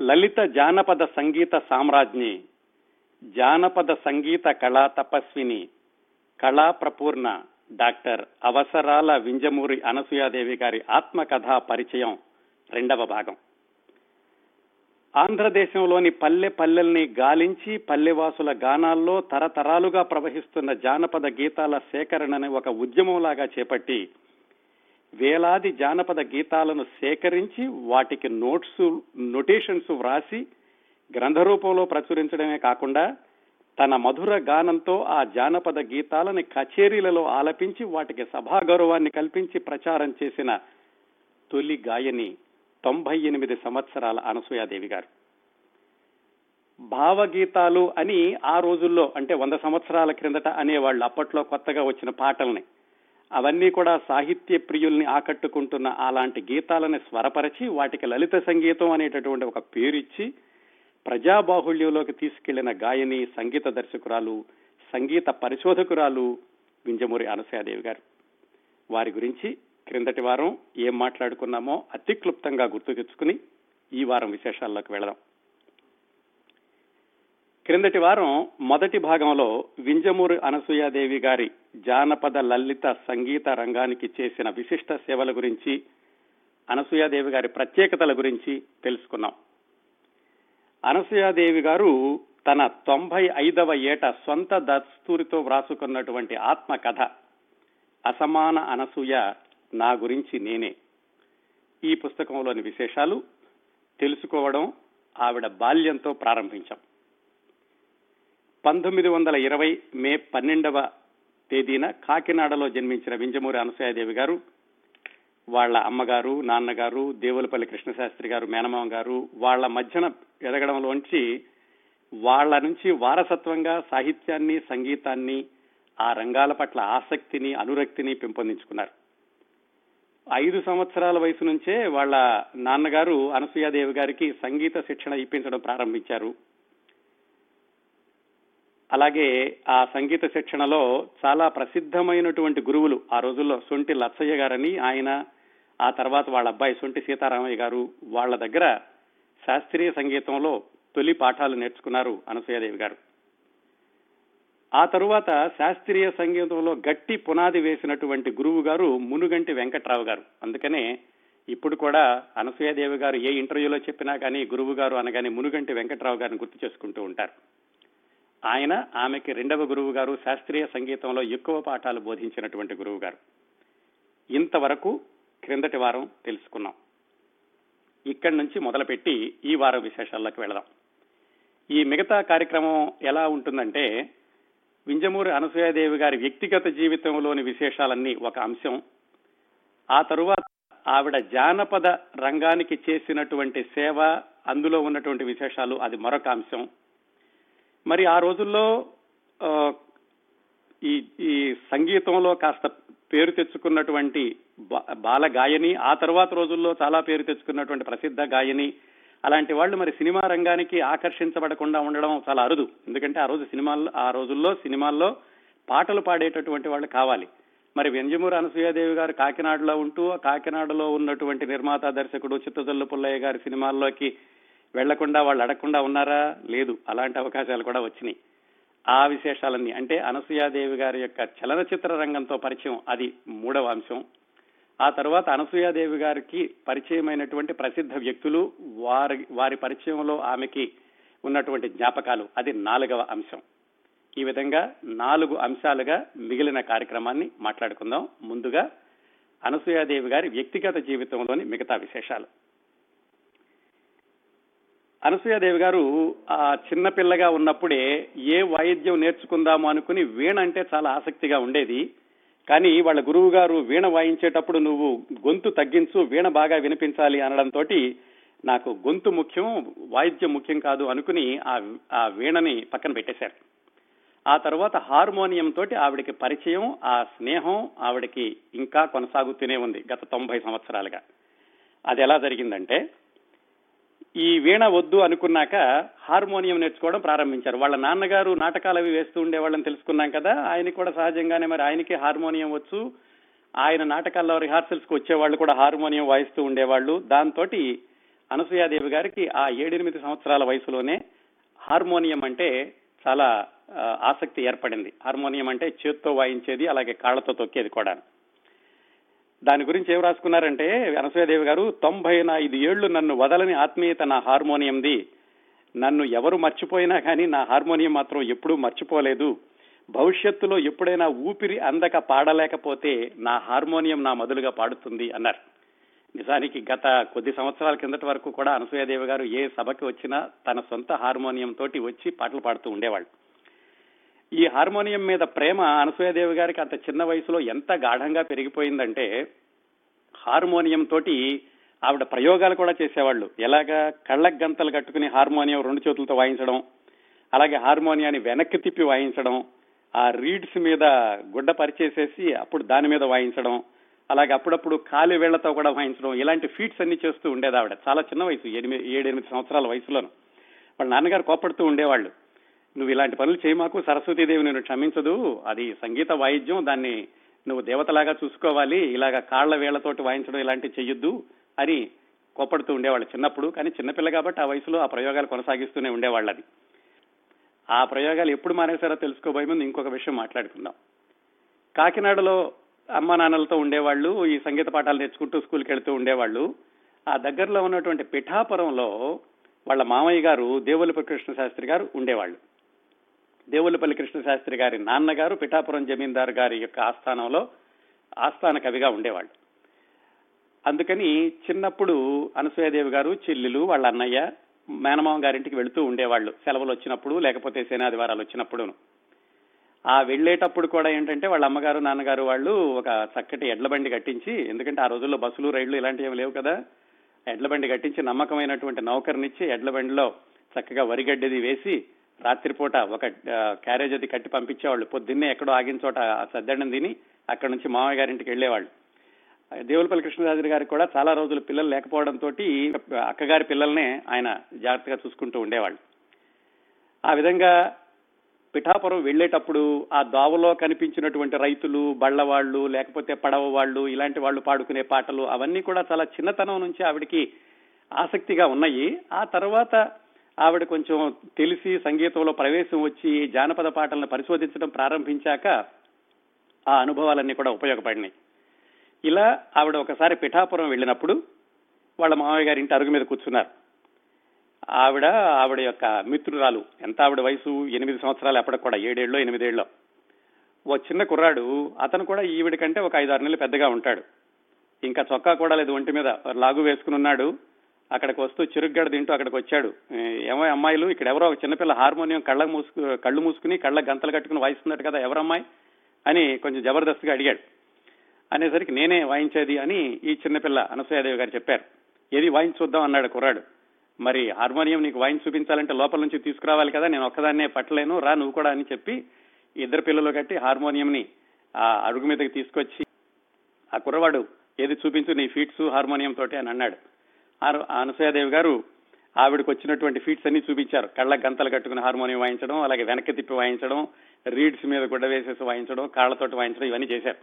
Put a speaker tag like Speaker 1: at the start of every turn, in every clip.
Speaker 1: లలిత జానపద సంగీత సామ్రాజ్ఞి జానపద సంగీత కళా తపస్విని కళా ప్రపూర్ణ డాక్టర్ అవసరాల వింజమూరి అనసూయాదేవి గారి ఆత్మకథా పరిచయం రెండవ భాగం. ఆంధ్రదేశంలోని పల్లె పల్లెల్ని గాలించి పల్లెవాసుల గానాల్లో తరతరాలుగా ప్రవహిస్తున్న జానపద గీతాల సేకరణని ఒక ఉద్యమంలాగా చేపట్టి వేలాది జానపద గీతాలను సేకరించి వాటికి నోట్స్ నొటేషన్స్ వ్రాసి గ్రంథ రూపంలో ప్రచురించడమే కాకుండా తన మధుర గానంతో ఆ జానపద గీతాలని కచేరీలలో ఆలపించి వాటికి సభా గౌరవాన్ని కల్పించి ప్రచారం చేసిన తొలి గాయని తొంభై ఎనిమిది సంవత్సరాల అనసూయాదేవి గారు. భావగీతాలు అని ఆ రోజుల్లో అంటే వంద సంవత్సరాల క్రిందట అనేవాళ్ళు అప్పట్లో కొత్తగా వచ్చిన పాటల్ని అవన్నీ కూడా సాహిత్య ప్రియుల్ని ఆకట్టుకుంటున్న అలాంటి గీతాలని స్వరపరిచి వాటికి లలిత సంగీతం అనేటటువంటి ఒక పేరిచ్చి ప్రజాబాహుళ్యంలోకి తీసుకెళ్ళిన గాయని సంగీత దర్శకురాలు సంగీత పరిశోధకురాలు వింజమూరి అనసూయాదేవి గారు. వారి గురించి క్రిందటి వారం ఏం మాట్లాడుకున్నామో అతి క్లుప్తంగా గుర్తు తెచ్చుకుని ఈ వారం విశేషాల్లోకి వెళదాం. క్రిందటి వారం మొదటి భాగంలో వింజమూరి అనసూయాదేవి గారి జానపద లలిత సంగీత రంగానికి చేసిన విశిష్ట సేవల గురించి అనసూయాదేవి గారి ప్రత్యేకతల గురించి తెలుసుకున్నాం. అనసూయాదేవి గారు తన తొంభై ఐదవ ఏట సొంత దస్తూరితో వ్రాసుకున్నటువంటి ఆత్మకథ అసమాన అనసూయ నా గురించి నేనే. ఈ పుస్తకంలోని విశేషాలు తెలుసుకోవడం ఆవిడ బాల్యంతో ప్రారంభించాం. పంతొమ్మిది వందల ఇరవై మే పన్నెండవ తేదీన కాకినాడలో జన్మించిన వింజమూరి అనసూయాదేవి గారు వాళ్ళ అమ్మగారు నాన్నగారు దేవులపల్లి కృష్ణశాస్త్రి గారు మేనమామ గారు వాళ్ళ మధ్యన ఎదగడంలోంచి వాళ్ళ నుంచి వారసత్వంగా సాహిత్యాన్ని సంగీతాన్ని ఆ రంగాల పట్ల ఆసక్తిని అనురక్తిని పెంపొందించుకున్నారు. ఐదు సంవత్సరాల వయసు నుంచే వాళ్ళ నాన్నగారు అనసూయాదేవి గారికి సంగీత శిక్షణ ఇప్పించడం ప్రారంభించారు. అలాగే ఆ సంగీత శిక్షణలో చాలా ప్రసిద్ధమైనటువంటి గురువులు ఆ రోజుల్లో సొంటి లచ్చయ్య గారని ఆయన ఆ తర్వాత వాళ్ళ అబ్బాయి సొంటి సీతారామయ్య గారు వాళ్ళ దగ్గర శాస్త్రీయ సంగీతంలో తొలి పాఠాలు నేర్చుకున్నారు అనసూయాదేవి గారు. ఆ తరువాత శాస్త్రీయ సంగీతంలో గట్టి పునాది వేసినటువంటి గురువు గారు మునుగంటి వెంకట్రావు గారు. అందుకనే ఇప్పుడు కూడా అనసూయాదేవి గారు ఏ ఇంటర్వ్యూలో చెప్పినా కానీ గురువు గారు అనగానే మునుగంటి వెంకట్రావు గారిని గుర్తు చేసుకుంటూ ఉంటారు. ఆయన ఆమెకి రెండవ గురువు గారు శాస్త్రీయ సంగీతంలో ఎక్కువ పాఠాలు బోధించినటువంటి గురువు గారు ఇంతవరకు క్రిందటి వారం తెలుసుకున్నాం. ఇక్కడి నుంచి మొదలుపెట్టి ఈ వారం విశేషాల్లోకి వెళదాం. ఈ మిగతా కార్యక్రమం ఎలా ఉంటుందంటే వింజమూరి అనసూయాదేవి గారి వ్యక్తిగత జీవితంలోని విశేషాలన్నీ ఒక అంశం. ఆ తరువాత ఆవిడ జానపద రంగానికి చేసినటువంటి సేవ అందులో ఉన్నటువంటి విశేషాలు అది మరొక అంశం. మరి ఆ రోజుల్లో ఈ ఈ సంగీతంలో కాస్త పేరు తెచ్చుకున్నటువంటి బాల గాయని ఆ తర్వాత రోజుల్లో చాలా పేరు తెచ్చుకున్నటువంటి ప్రసిద్ధ గాయని అలాంటి వాళ్ళు మరి సినిమా రంగానికి ఆకర్షించబడకుండా ఉండడం చాలా అరుదు. ఎందుకంటే ఆ రోజు సినిమాల్లో ఆ రోజుల్లో సినిమాల్లో పాటలు పాడేటటువంటి వాళ్ళు కావాలి. మరి వెంజమూరు అనసూయాదేవి గారు కాకినాడలో ఉంటూ కాకినాడలో ఉన్నటువంటి నిర్మాత దర్శకుడు చిత్తజల్లు పుల్లయ్య గారి సినిమాల్లోకి వెళ్ళకుండా వాళ్ళు అడగకుండా ఉన్నారా? లేదు. అలాంటి అవకాశాలు కూడా వచ్చినాయి. ఆ విశేషాలన్నీ అంటే అనసూయాదేవి గారి యొక్క చలనచిత్ర రంగంతో పరిచయం అది మూడవ అంశం. ఆ తర్వాత అనసూయాదేవి గారికి పరిచయమైనటువంటి ప్రసిద్ధ వ్యక్తులు వారి వారి పరిచయంలో ఆమెకి ఉన్నటువంటి జ్ఞాపకాలు అది నాలుగవ అంశం. ఈ విధంగా నాలుగు అంశాలుగా మిగిలిన కార్యక్రమాన్ని మాట్లాడుకుందాం. ముందుగా అనసూయాదేవి గారి వ్యక్తిగత జీవితంలోని మిగతా విశేషాలు. అనసూయాదేవి గారు ఆ చిన్నపిల్లగా ఉన్నప్పుడే ఏ వాయిద్యం నేర్చుకుందాము అనుకుని వీణ అంటే చాలా ఆసక్తిగా ఉండేది. కానీ వాళ్ళ గురువు గారు వీణ వాయించేటప్పుడు నువ్వు గొంతు తగ్గించు వీణ బాగా వినిపించాలి అనడంతో నాకు గొంతు ముఖ్యం వాయిద్యం ముఖ్యం కాదు అనుకుని ఆ ఆ వీణని పక్కన పెట్టేశారు. ఆ తర్వాత హార్మోనియం తోటి ఆవిడకి పరిచయం ఆ స్నేహం ఆవిడకి ఇంకా కొనసాగుతూనే ఉంది గత తొంభై సంవత్సరాలుగా. అది ఎలా జరిగిందంటే ఈ వీణ వద్దు అనుకున్నాక హార్మోనియం నేర్చుకోవడం ప్రారంభించారు. వాళ్ళ నాన్నగారు నాటకాలు అవి వేస్తూ ఉండేవాళ్ళని తెలుసుకున్నాం కదా ఆయనకి కూడా సహజంగానే మరి ఆయనకి హార్మోనియం వచ్చు. ఆయన నాటకాల్లో రిహార్సల్స్కి వచ్చేవాళ్ళు కూడా హార్మోనియం వాయిస్తూ ఉండేవాళ్ళు. దాంతో అనసూయాదేవి గారికి ఆ ఏడెనిమిది సంవత్సరాల వయసులోనే హార్మోనియం అంటే చాలా ఆసక్తి ఏర్పడింది. హార్మోనియం అంటే చేత్తో వాయించేది అలాగే కాళ్ళతో తొక్కేది కూడా దాని గురించి ఏం రాసుకున్నారంటే అనసూయదేవి గారు తొంభై ఐదు ఏళ్ళు నన్ను వదలని ఆత్మీయత నా హార్మోనియంది. నన్ను ఎవరు మర్చిపోయినా కానీ నా హార్మోనియం మాత్రం ఎప్పుడూ మర్చిపోలేదు. భవిష్యత్తులో ఎప్పుడైనా ఊపిరి అందక పాడలేకపోతే నా హార్మోనియం నా మొదలుగా పాడుతుంది అన్నారు. నిజానికి గత కొద్ది సంవత్సరాల కిందటి వరకు కూడా అనసూయదేవి గారు ఏ సభకి వచ్చినా తన సొంత హార్మోనియం తోటి వచ్చి పాటలు పాడుతూ ఉండేవాళ్ళు. ఈ హార్మోనియం మీద ప్రేమ అనసూయదేవి గారికి అంత చిన్న వయసులో ఎంత గాఢంగా పెరిగిపోయిందంటే హార్మోనియం తోటి ఆవిడ ప్రయోగాలు కూడా చేసేవాళ్ళు. ఎలాగా కళ్ళకు గంతలు కట్టుకుని హార్మోనియం రెండు చేతులతో వాయించడం అలాగే హార్మోనియాన్ని వెనక్కి తిప్పి వాయించడం ఆ రీడ్స్ మీద గుడ్డ పరిచేసేసి అప్పుడు దాని మీద వాయించడం అలాగే అప్పుడప్పుడు కాలి వేళ్ళతో కూడా వాయించడం ఇలాంటి ఫీట్స్ అన్ని చేస్తూ ఉండేది ఆవిడ. చాలా చిన్న వయసు ఎనిమిది ఏడెనిమిది సంవత్సరాల వయసులోను. వాళ్ళ నాన్నగారు కోపడుతూ ఉండేవాళ్ళు. నువ్వు ఇలాంటి పనులు చేయమాకు సరస్వతీదేవి నేను క్షమించదు. అది సంగీత వాయిద్యం దాన్ని నువ్వు దేవతలాగా చూసుకోవాలి ఇలాగా కాళ్ళ వేళ్ళతోటి వాయించడం ఇలాంటివి చెయ్యొద్దు అని కోపడుతూ ఉండేవాళ్ళు చిన్నప్పుడు. కానీ చిన్నపిల్ల కాబట్టి ఆ వయసులో ఆ ప్రయోగాలు కొనసాగిస్తూనే ఉండేవాళ్ళు అది ఆ ప్రయోగాలు ఎప్పుడు మానేశారో తెలుసుకోబోయే ముందు ఇంకొక విషయం మాట్లాడుకుందాం. కాకినాడలో అమ్మ నాన్నలతో ఉండేవాళ్ళు ఈ సంగీత పాఠాలు నేర్చుకుంటూ స్కూల్కి వెళ్తూ ఉండేవాళ్ళు. ఆ దగ్గరలో ఉన్నటువంటి పిఠాపురంలో వాళ్ళ మామయ్య గారు దేవులపల్లి కృష్ణ శాస్త్రి గారు ఉండేవాళ్ళు. దేవులపల్లి కృష్ణశాస్త్రి గారి నాన్నగారు పిఠాపురం జమీందారు గారి యొక్క ఆస్థానంలో ఆస్థాన కవిగా ఉండేవాళ్ళు. అందుకని చిన్నప్పుడు అనసూయదేవి గారు చెల్లెలు వాళ్ళ అన్నయ్య మేనమామ గారింటికి వెళుతూ ఉండేవాళ్ళు. సెలవులు వచ్చినప్పుడు లేకపోతే సేనాదివారాలు వచ్చినప్పుడును. ఆ వెళ్ళేటప్పుడు కూడా ఏంటంటే వాళ్ళ అమ్మగారు నాన్నగారు వాళ్ళు ఒక చక్కటి ఎడ్ల బండి కట్టించి ఎందుకంటే ఆ రోజుల్లో బస్సులు రైళ్ళు ఇలాంటివి ఏమి లేవు కదా ఎడ్లబండి కట్టించి నమ్మకమైనటువంటి నౌకర్నిచ్చి ఎడ్ల బండిలో చక్కగా వరిగడ్డది వేసి రాత్రిపూట ఒక క్యారేజ్ అది కట్టి పంపించేవాళ్ళు. పొద్దున్నే ఎక్కడో ఆగిన చోట ఆ తిని అక్కడ నుంచి మామయ్య గారింటికి వెళ్ళేవాళ్ళు. దేవులపల్లి కృష్ణరాజు గారికి కూడా చాలా రోజులు పిల్లలు లేకపోవడంతో అక్కగారి పిల్లల్నే ఆయన జాగ్రత్తగా చూసుకుంటూ ఉండేవాళ్ళు. ఆ విధంగా పిఠాపురం వెళ్ళేటప్పుడు ఆ దోవలో కనిపించినటువంటి రైతులు బళ్ళవాళ్ళు లేకపోతే పడవ వాళ్ళు ఇలాంటి వాళ్ళు పాడుకునే పాటలు అవన్నీ కూడా చాలా చిన్నతనం నుంచి ఆవిడికి ఆసక్తిగా ఉన్నాయి. ఆ తర్వాత ఆవిడ కొంచెం తెలిసి సంగీతంలో ప్రవేశం వచ్చి జానపద పాటలను పరిశోధించడం ప్రారంభించాక ఆ అనుభవాలన్నీ కూడా ఉపయోగపడినాయి. ఇలా ఆవిడ ఒకసారి పిఠాపురం వెళ్ళినప్పుడు వాళ్ళ మామయ్య గారి ఇంటి అరుగు మీద కూర్చున్నారు. ఆవిడ ఆవిడ యొక్క మిత్రురాలు ఎంత ఆవిడ వయసు? ఎనిమిది సంవత్సరాలు ఎప్పటికి కూడా ఏడేళ్ళలో ఎనిమిదేళ్ళలో ఓ చిన్న కుర్రాడు అతను కూడా ఈవిడ కంటే ఒక ఐదు ఆరు నెలలు పెద్దగా ఉంటాడు. ఇంకా చొక్కా కూడా లేదు ఒంటి మీద లాగు వేసుకుని ఉన్నాడు. అక్కడికి వస్తూ చిరుగ్గడ తింటూ అక్కడికి వచ్చాడు. ఏమో అమ్మాయిలు ఇక్కడ ఎవరో ఒక చిన్నపిల్ల హార్మోనియం కళ్ళ మూసుకు కళ్ళు మూసుకుని కళ్ళ గంతలు కట్టుకుని వాయిస్తున్నట్టు కదా ఎవరమ్మాయి అని కొంచెం జబర్దస్త్గా అడిగాడు. అనేసరికి నేనే వాయించేది అని ఈ చిన్నపిల్ల అనసూయాదేవి గారు చెప్పారు. ఏది వాయించి చూద్దాం అన్నాడు కుర్రాడు. మరి హార్మోనియం నీకు వాయించి చూపించాలంటే లోపల నుంచి తీసుకురావాలి కదా నేను ఒక్కదాన్నే పట్టలేను రా నువ్వు కూడా అని చెప్పి ఇద్దరు పిల్లలు కట్టి హార్మోనియంని ఆ అడుగు మీదకి తీసుకొచ్చి ఆ కుర్రవాడు ఏది చూపించు నీ ఫీట్స్ హార్మోనియం తోటి అని అన్నాడు. అనసూయాదేవి గారు ఆవిడకి వచ్చినటువంటి ఫీట్స్ అన్ని చూపించారు. కళ్ళ గంతలు కట్టుకుని హార్మోనియం వాయించడం అలాగే వెనక్కి తిప్పి వాయించడం రీడ్స్ మీద గుడ్డ వేసేసి వాయించడం కాళ్ళతోటి వాయించడం ఇవన్నీ చేశారు.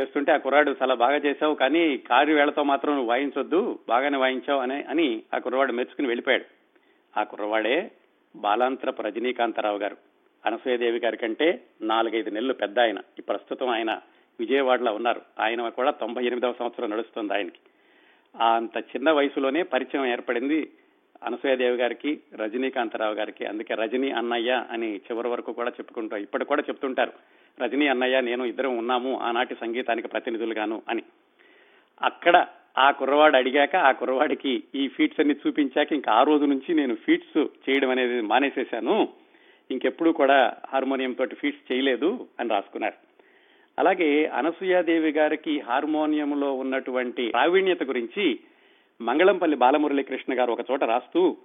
Speaker 1: చేస్తుంటే ఆ కుర్రాడు చాలా బాగా చేశావు కానీ కారు వేళతో మాత్రం నువ్వు వాయించొద్దు బాగానే వాయించావు అని అని ఆ కుర్రవాడు మెచ్చుకుని వెళ్ళిపోయాడు. ఆ కుర్రవాడే బాలాంతరపు రజనీకాంతరావు గారు. అనసూయదేవి గారి కంటే నాలుగైదు నెలలు పెద్ద ఆయన. ఈ ప్రస్తుతం ఆయన విజయవాడలో ఉన్నారు. ఆయన కూడా తొంభై ఎనిమిదవ సంవత్సరం నడుస్తుంది ఆయనకి. అంత చిన్న వయసులోనే పరిచయం ఏర్పడింది అనసూయదేవి గారికి రజనీకాంతరావు గారికి. అందుకే రజనీ అన్నయ్య అని చివరి వరకు కూడా చెప్పుకుంటారు ఇప్పటికి కూడా చెప్తుంటారు. రజనీ అన్నయ్య నేను ఇద్దరం ఉన్నాము ఆనాటి సంగీతానికి ప్రతినిధులుగాను అని. అక్కడ ఆ కుర్రవాడు అడిగాక ఆ కుర్రవాడికి ఈ ఫీట్స్ అన్ని చూపించాక ఇంకా ఆ రోజు నుంచి నేను ఫీట్స్ చేయడం అనేది మానేసేశాను. ఇంకెప్పుడు కూడా హార్మోనియం తోటి ఫీట్స్ చేయలేదు అని రాసుకున్నారు. అలాగే అనసూయాదేవి గారికి హార్మోనియంలో ఉన్నటువంటి ప్రావీణ్యత గురించి మంగళంపల్లి బాలమురళీకృష్ణ గారు ఒక చోట రాస్తూ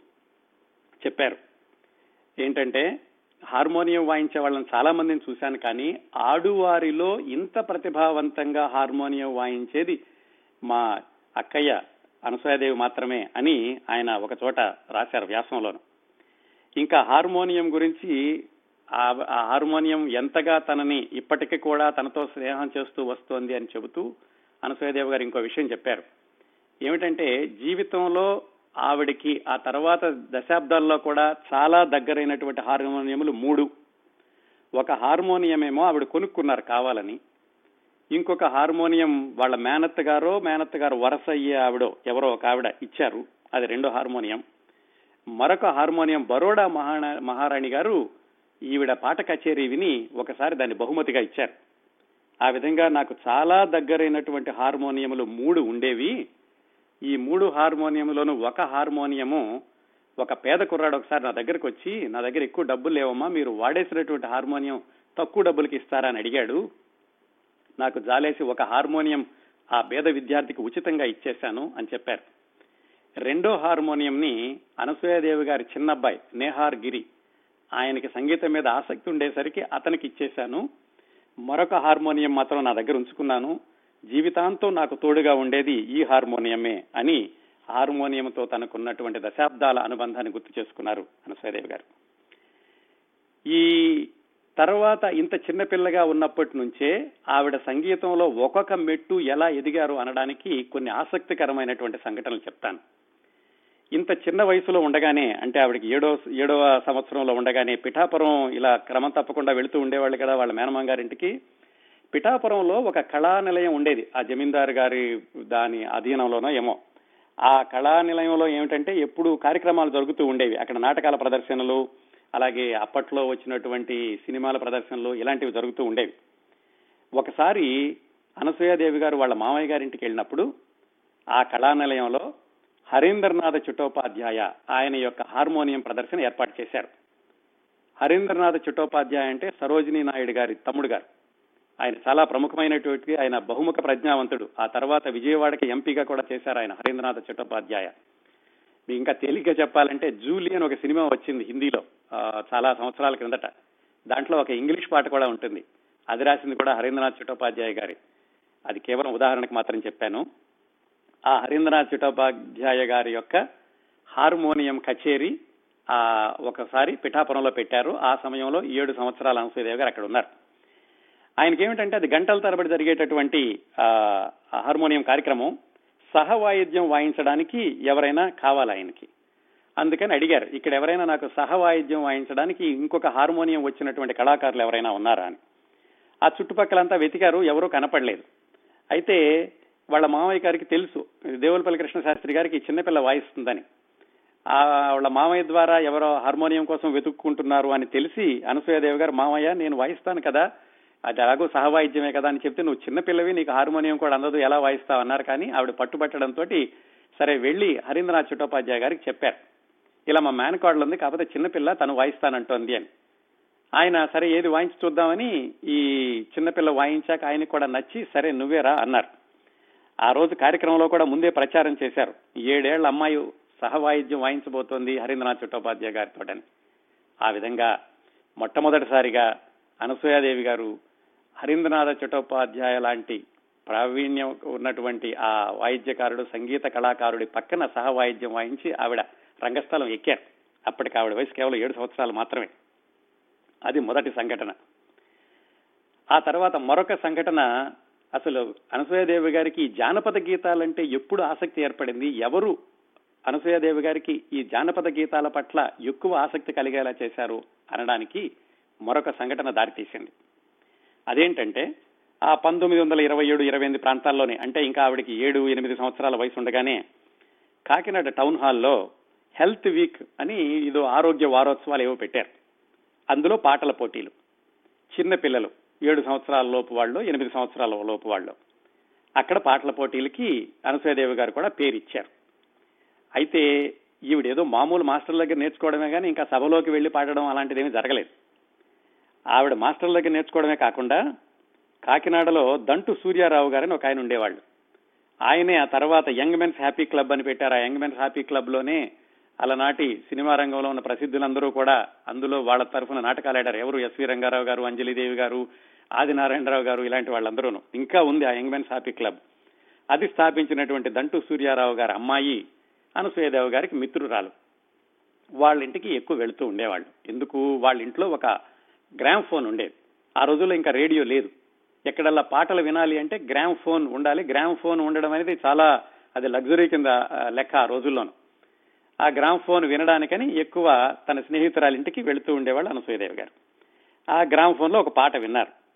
Speaker 1: చెప్పారు. ఏంటంటే హార్మోనియం వాయించే వాళ్ళని చాలా మందిని చూశాను కానీ ఆడువారిలో ఇంత ప్రతిభావంతంగా హార్మోనియం వాయించేది మా అక్కయ్య అనసూయాదేవి మాత్రమే అని ఆయన ఒక చోట రాశారు వ్యాసంలోను. ఇంకా హార్మోనియం గురించి ఆ ఆ హార్మోనియం ఎంతగా తనని ఇప్పటికీ కూడా తనతో స్నేహం చేస్తూ వస్తోంది అని చెబుతూ అనసూయదేవి గారు ఇంకో విషయం చెప్పారు. ఏమిటంటే జీవితంలో ఆవిడికి ఆ తర్వాత దశాబ్దాల్లో కూడా చాలా దగ్గరైనటువంటి హార్మోనియములు మూడు. ఒక హార్మోనియం ఏమో ఆవిడ కొనుక్కున్నారు కావాలని. ఇంకొక హార్మోనియం వాళ్ళ మేనత్త గారో మేనత్త గారు వరస అయ్యే ఆవిడో ఎవరో ఒక ఆవిడ ఇచ్చారు. అది రెండో హార్మోనియం. మరొక హార్మోనియం బరోడా మహారాణి గారు ఈవిడ పాట కచేరీ విని ఒకసారి దాన్ని బహుమతిగా ఇచ్చారు. ఆ విధంగా నాకు చాలా దగ్గరైనటువంటి హార్మోనియములు మూడు ఉండేవి. ఈ మూడు హార్మోనియంలోనూ ఒక హార్మోనియము ఒక పేద కుర్రాడు ఒకసారి నా దగ్గరకు వచ్చి నా దగ్గర ఎక్కువ డబ్బులు లేవమ్మా మీరు వాడేసినటువంటి హార్మోనియం తక్కువ డబ్బులకి ఇస్తారా? అని అడిగాడు. నాకు జాలేసి ఒక హార్మోనియం ఆ పేద విద్యార్థికి ఉచితంగా ఇచ్చేశాను అని చెప్పారు. రెండో హార్మోనియంని అనసూయాదేవి గారి చిన్నబ్బాయి నేహార్ గిరి ఆయనకి సంగీతం మీద ఆసక్తి ఉండేసరికి అతనికి ఇచ్చేశాను మరొక హార్మోనియం మాత్రం నా దగ్గర ఉంచుకున్నాను. జీవితాంతం నాకు తోడుగా ఉండేది ఈ హార్మోనియమే అని హార్మోనియంతో తనకున్నటువంటి దశాబ్దాల అనుబంధాన్ని గుర్తు చేసుకున్నారు అనసూయదేవి గారు. ఈ తర్వాత ఇంత చిన్నపిల్లగా ఉన్నప్పటి నుంచే ఆవిడ సంగీతంలో ఒక్కొక్క మెట్టు ఎలా ఎదిగారు అనడానికి కొన్ని ఆసక్తికరమైనటువంటి సంఘటనలు చెప్తాను. ఇంత చిన్న వయసులో ఉండగానే అంటే ఆవిడకి ఏడో ఏడవ సంవత్సరంలో ఉండగానే పిఠాపురం ఇలా క్రమం తప్పకుండా వెళుతూ ఉండేవాళ్ళు కదా వాళ్ళ మేనమామ గారింటికి. పిఠాపురంలో ఒక కళా నిలయం ఉండేది. ఆ జమీందారు గారి దాని అధీనంలోనో ఏమో. ఆ కళా నిలయంలో ఏమిటంటే ఎప్పుడు కార్యక్రమాలు జరుగుతూ ఉండేవి. అక్కడ నాటకాల ప్రదర్శనలు అలాగే అప్పట్లో వచ్చినటువంటి సినిమాల ప్రదర్శనలు ఇలాంటివి జరుగుతూ ఉండేవి. ఒకసారి అనసూయాదేవి గారు వాళ్ళ మామయ్య గారింటికి వెళ్ళినప్పుడు ఆ కళానిలయంలో హరీంద్రనాథ్ చుట్టోపాధ్యాయ ఆయన యొక్క హార్మోనియం ప్రదర్శన ఏర్పాటు చేశారు. హరీంద్రనాథ్ చుట్టోపాధ్యాయ అంటే సరోజినీ నాయుడు గారి తమ్ముడు గారు. ఆయన చాలా ప్రముఖమైనటువంటి ఆయన బహుముఖ ప్రజ్ఞావంతుడు. ఆ తర్వాత విజయవాడకి ఎంపీగా కూడా చేశారు ఆయన హరీంద్రనాథ్ చుట్టోపాధ్యాయ. మీకు ఇంకా తేలిగ్గా చెప్పాలంటే జూలీ అని ఒక సినిమా వచ్చింది హిందీలో చాలా సంవత్సరాల క్రిందట. దాంట్లో ఒక ఇంగ్లీష్ పాట కూడా ఉంటుంది. అది రాసింది కూడా హరీంద్రనాథ్ చట్టోపాధ్యాయ గారి. అది కేవలం ఉదాహరణకు మాత్రం చెప్పాను. ఆ హరీంద్రనాథ్ చట్టోపాధ్యాయ గారి యొక్క హార్మోనియం కచేరీ ఆ ఒకసారి పిఠాపురంలో పెట్టారు. ఆ సమయంలో ఏడు సంవత్సరాల అనసూయదేవి గారు అక్కడ ఉన్నారు ఆయనకి ఏమిటంటే అది గంటల తరబడి జరిగేటటువంటి హార్మోనియం కార్యక్రమం సహవాయిద్యం వాయించడానికి ఎవరైనా కావాలి ఆయనకి. అందుకని అడిగారు ఇక్కడ ఎవరైనా నాకు సహవాయిద్యం వాయించడానికి ఇంకొక హార్మోనియం వచ్చినటువంటి కళాకారులు ఎవరైనా ఉన్నారా అని. ఆ చుట్టుపక్కలంతా వెతికారు ఎవరూ కనపడలేదు. అయితే వాళ్ళ మామయ్య గారికి తెలుసు. దేవులపల్లి కృష్ణ శాస్త్రి గారికి చిన్నపిల్ల వాయిస్తుందని. ఆ వాళ్ళ మామయ్య ద్వారా ఎవరో హార్మోనియం కోసం వెతుక్కుంటున్నారు అని తెలిసి అనసూయదేవి గారు మామయ్య నేను వాయిస్తాను కదా. అది ఎలాగో సహవాయిద్యమే కదా అని చెప్తే నువ్వు చిన్నపిల్లవి నీకు హార్మోనియం కూడా అందదు ఎలా వాయిస్తావు? అన్నారు. కానీ ఆవిడ పట్టుబట్టడంతో సరే వెళ్ళి హరీంద్రనాథ్ చట్టోపాధ్యాయ గారికి చెప్పారు. ఇలా మా మేనకాడలు ఉంది కాకపోతే చిన్నపిల్ల తను వాయిస్తానంటోంది అని. ఆయన సరే ఏది వాయించి చూద్దామని ఈ చిన్నపిల్ల వాయించాక ఆయనకు కూడా నచ్చి సరే నువ్వేరా అన్నారు. ఆ రోజు కార్యక్రమంలో కూడా ముందే ప్రచారం చేశారు. ఏడేళ్ళ అమ్మాయి సహవాయిద్యం వాయించబోతోంది హరీంద్రనాథ్ చట్టోపాధ్యాయ గారితో ఆ విధంగా మొట్టమొదటిసారిగా అనసూయాదేవి గారు హరీంద్రనాథ చట్టోపాధ్యాయ లాంటి ప్రావీణ్యం ఉన్నటువంటి ఆ వాయిద్యకారుడు సంగీత కళాకారుడి పక్కన సహవాయిద్యం వాయించి ఆవిడ రంగస్థలం ఎక్కారు. అప్పటికి ఆవిడ వయసు కేవలం ఏడు సంవత్సరాలు మాత్రమే. అది మొదటి సంఘటన. ఆ తర్వాత మరొక సంఘటన అసలు అనసూయదేవి గారికి జానపద గీతాలంటే ఎప్పుడు ఆసక్తి ఏర్పడింది? ఎవరు అనసూయదేవి గారికి ఈ జానపద గీతాల పట్ల ఎక్కువ ఆసక్తి కలిగేలా చేశారు అనడానికి మరొక సంఘటన దారితీసింది. అదేంటంటే ఆ పంతొమ్మిది వందల ఇరవై ఏడు ఇరవై ఎనిమిది ప్రాంతాల్లోనే అంటే ఇంకా ఆవిడకి ఏడు ఎనిమిది సంవత్సరాల వయసు ఉండగానే కాకినాడ టౌన్ హాల్లో హెల్త్ వీక్ అని ఇదో ఆరోగ్య వారోత్సవాలు ఏవో పెట్టారు. అందులో పాటల పోటీలు. చిన్న పిల్లలు ఏడు సంవత్సరాల లోపు వాళ్ళు ఎనిమిది సంవత్సరాల లోపు వాళ్ళు. అక్కడ పాటల పోటీలకి అనసూయదేవి గారు కూడా పేరు ఇచ్చారు అయితే ఈవిడేదో మామూలు మాస్టర్ల దగ్గర నేర్చుకోవడమే కానీ ఇంకా సభలోకి వెళ్ళి పాడడం అలాంటిది ఏమీ జరగలేదు. ఆవిడ మాస్టర్ల దగ్గర నేర్చుకోవడమే కాకుండా కాకినాడలో దంటు సూర్యారావు గారని ఒక ఆయన ఉండేవాళ్ళు. ఆయనే ఆ తర్వాత యంగ్ మెన్స్ హ్యాపీ క్లబ్ అని పెట్టారు. ఆ యంగ్ మెన్స్ హ్యాపీ క్లబ్లోనే అలనాటి సినిమా రంగంలో ఉన్న ప్రసిద్ధులందరూ కూడా అందులో వాళ్ళ తరఫున నాటకాలు ఆడారు. ఎవరు ఎస్వి రంగారావు గారు అంజలిదేవి గారు ఆదినారాయణరావు గారు ఇలాంటి వాళ్ళందరూ ఇంకా ఉంది ఆ యంగ్ మెన్స్ హాపీ క్లబ్. అది స్థాపించినటువంటి దంటు సూర్యారావు గారి అమ్మాయి అనసూయదేవి గారికి మిత్రురాలు. వాళ్ళ ఇంటికి ఎక్కువ వెళుతూ ఉండేవాళ్ళు. ఎందుకు? వాళ్ళ ఇంట్లో ఒక గ్రామ్ ఫోన్ ఉండేది. ఆ రోజుల్లో ఇంకా రేడియో లేదు. ఎక్కడల్లా పాటలు వినాలి అంటే గ్రామ్ ఫోన్ ఉండాలి. గ్రామ్ ఫోన్ ఉండడం అనేది చాలా అది లగ్జరీ కింద లెక్క ఆ రోజుల్లోను. ఆ గ్రామ్ ఫోన్ వినడానికని ఎక్కువ తన స్నేహితురాలింటికి వెళుతూ ఉండేవాళ్ళు అనసూయదేవి గారు. ఆ గ్రామ్ ఫోన్లో ఒక పాట విన్నారు.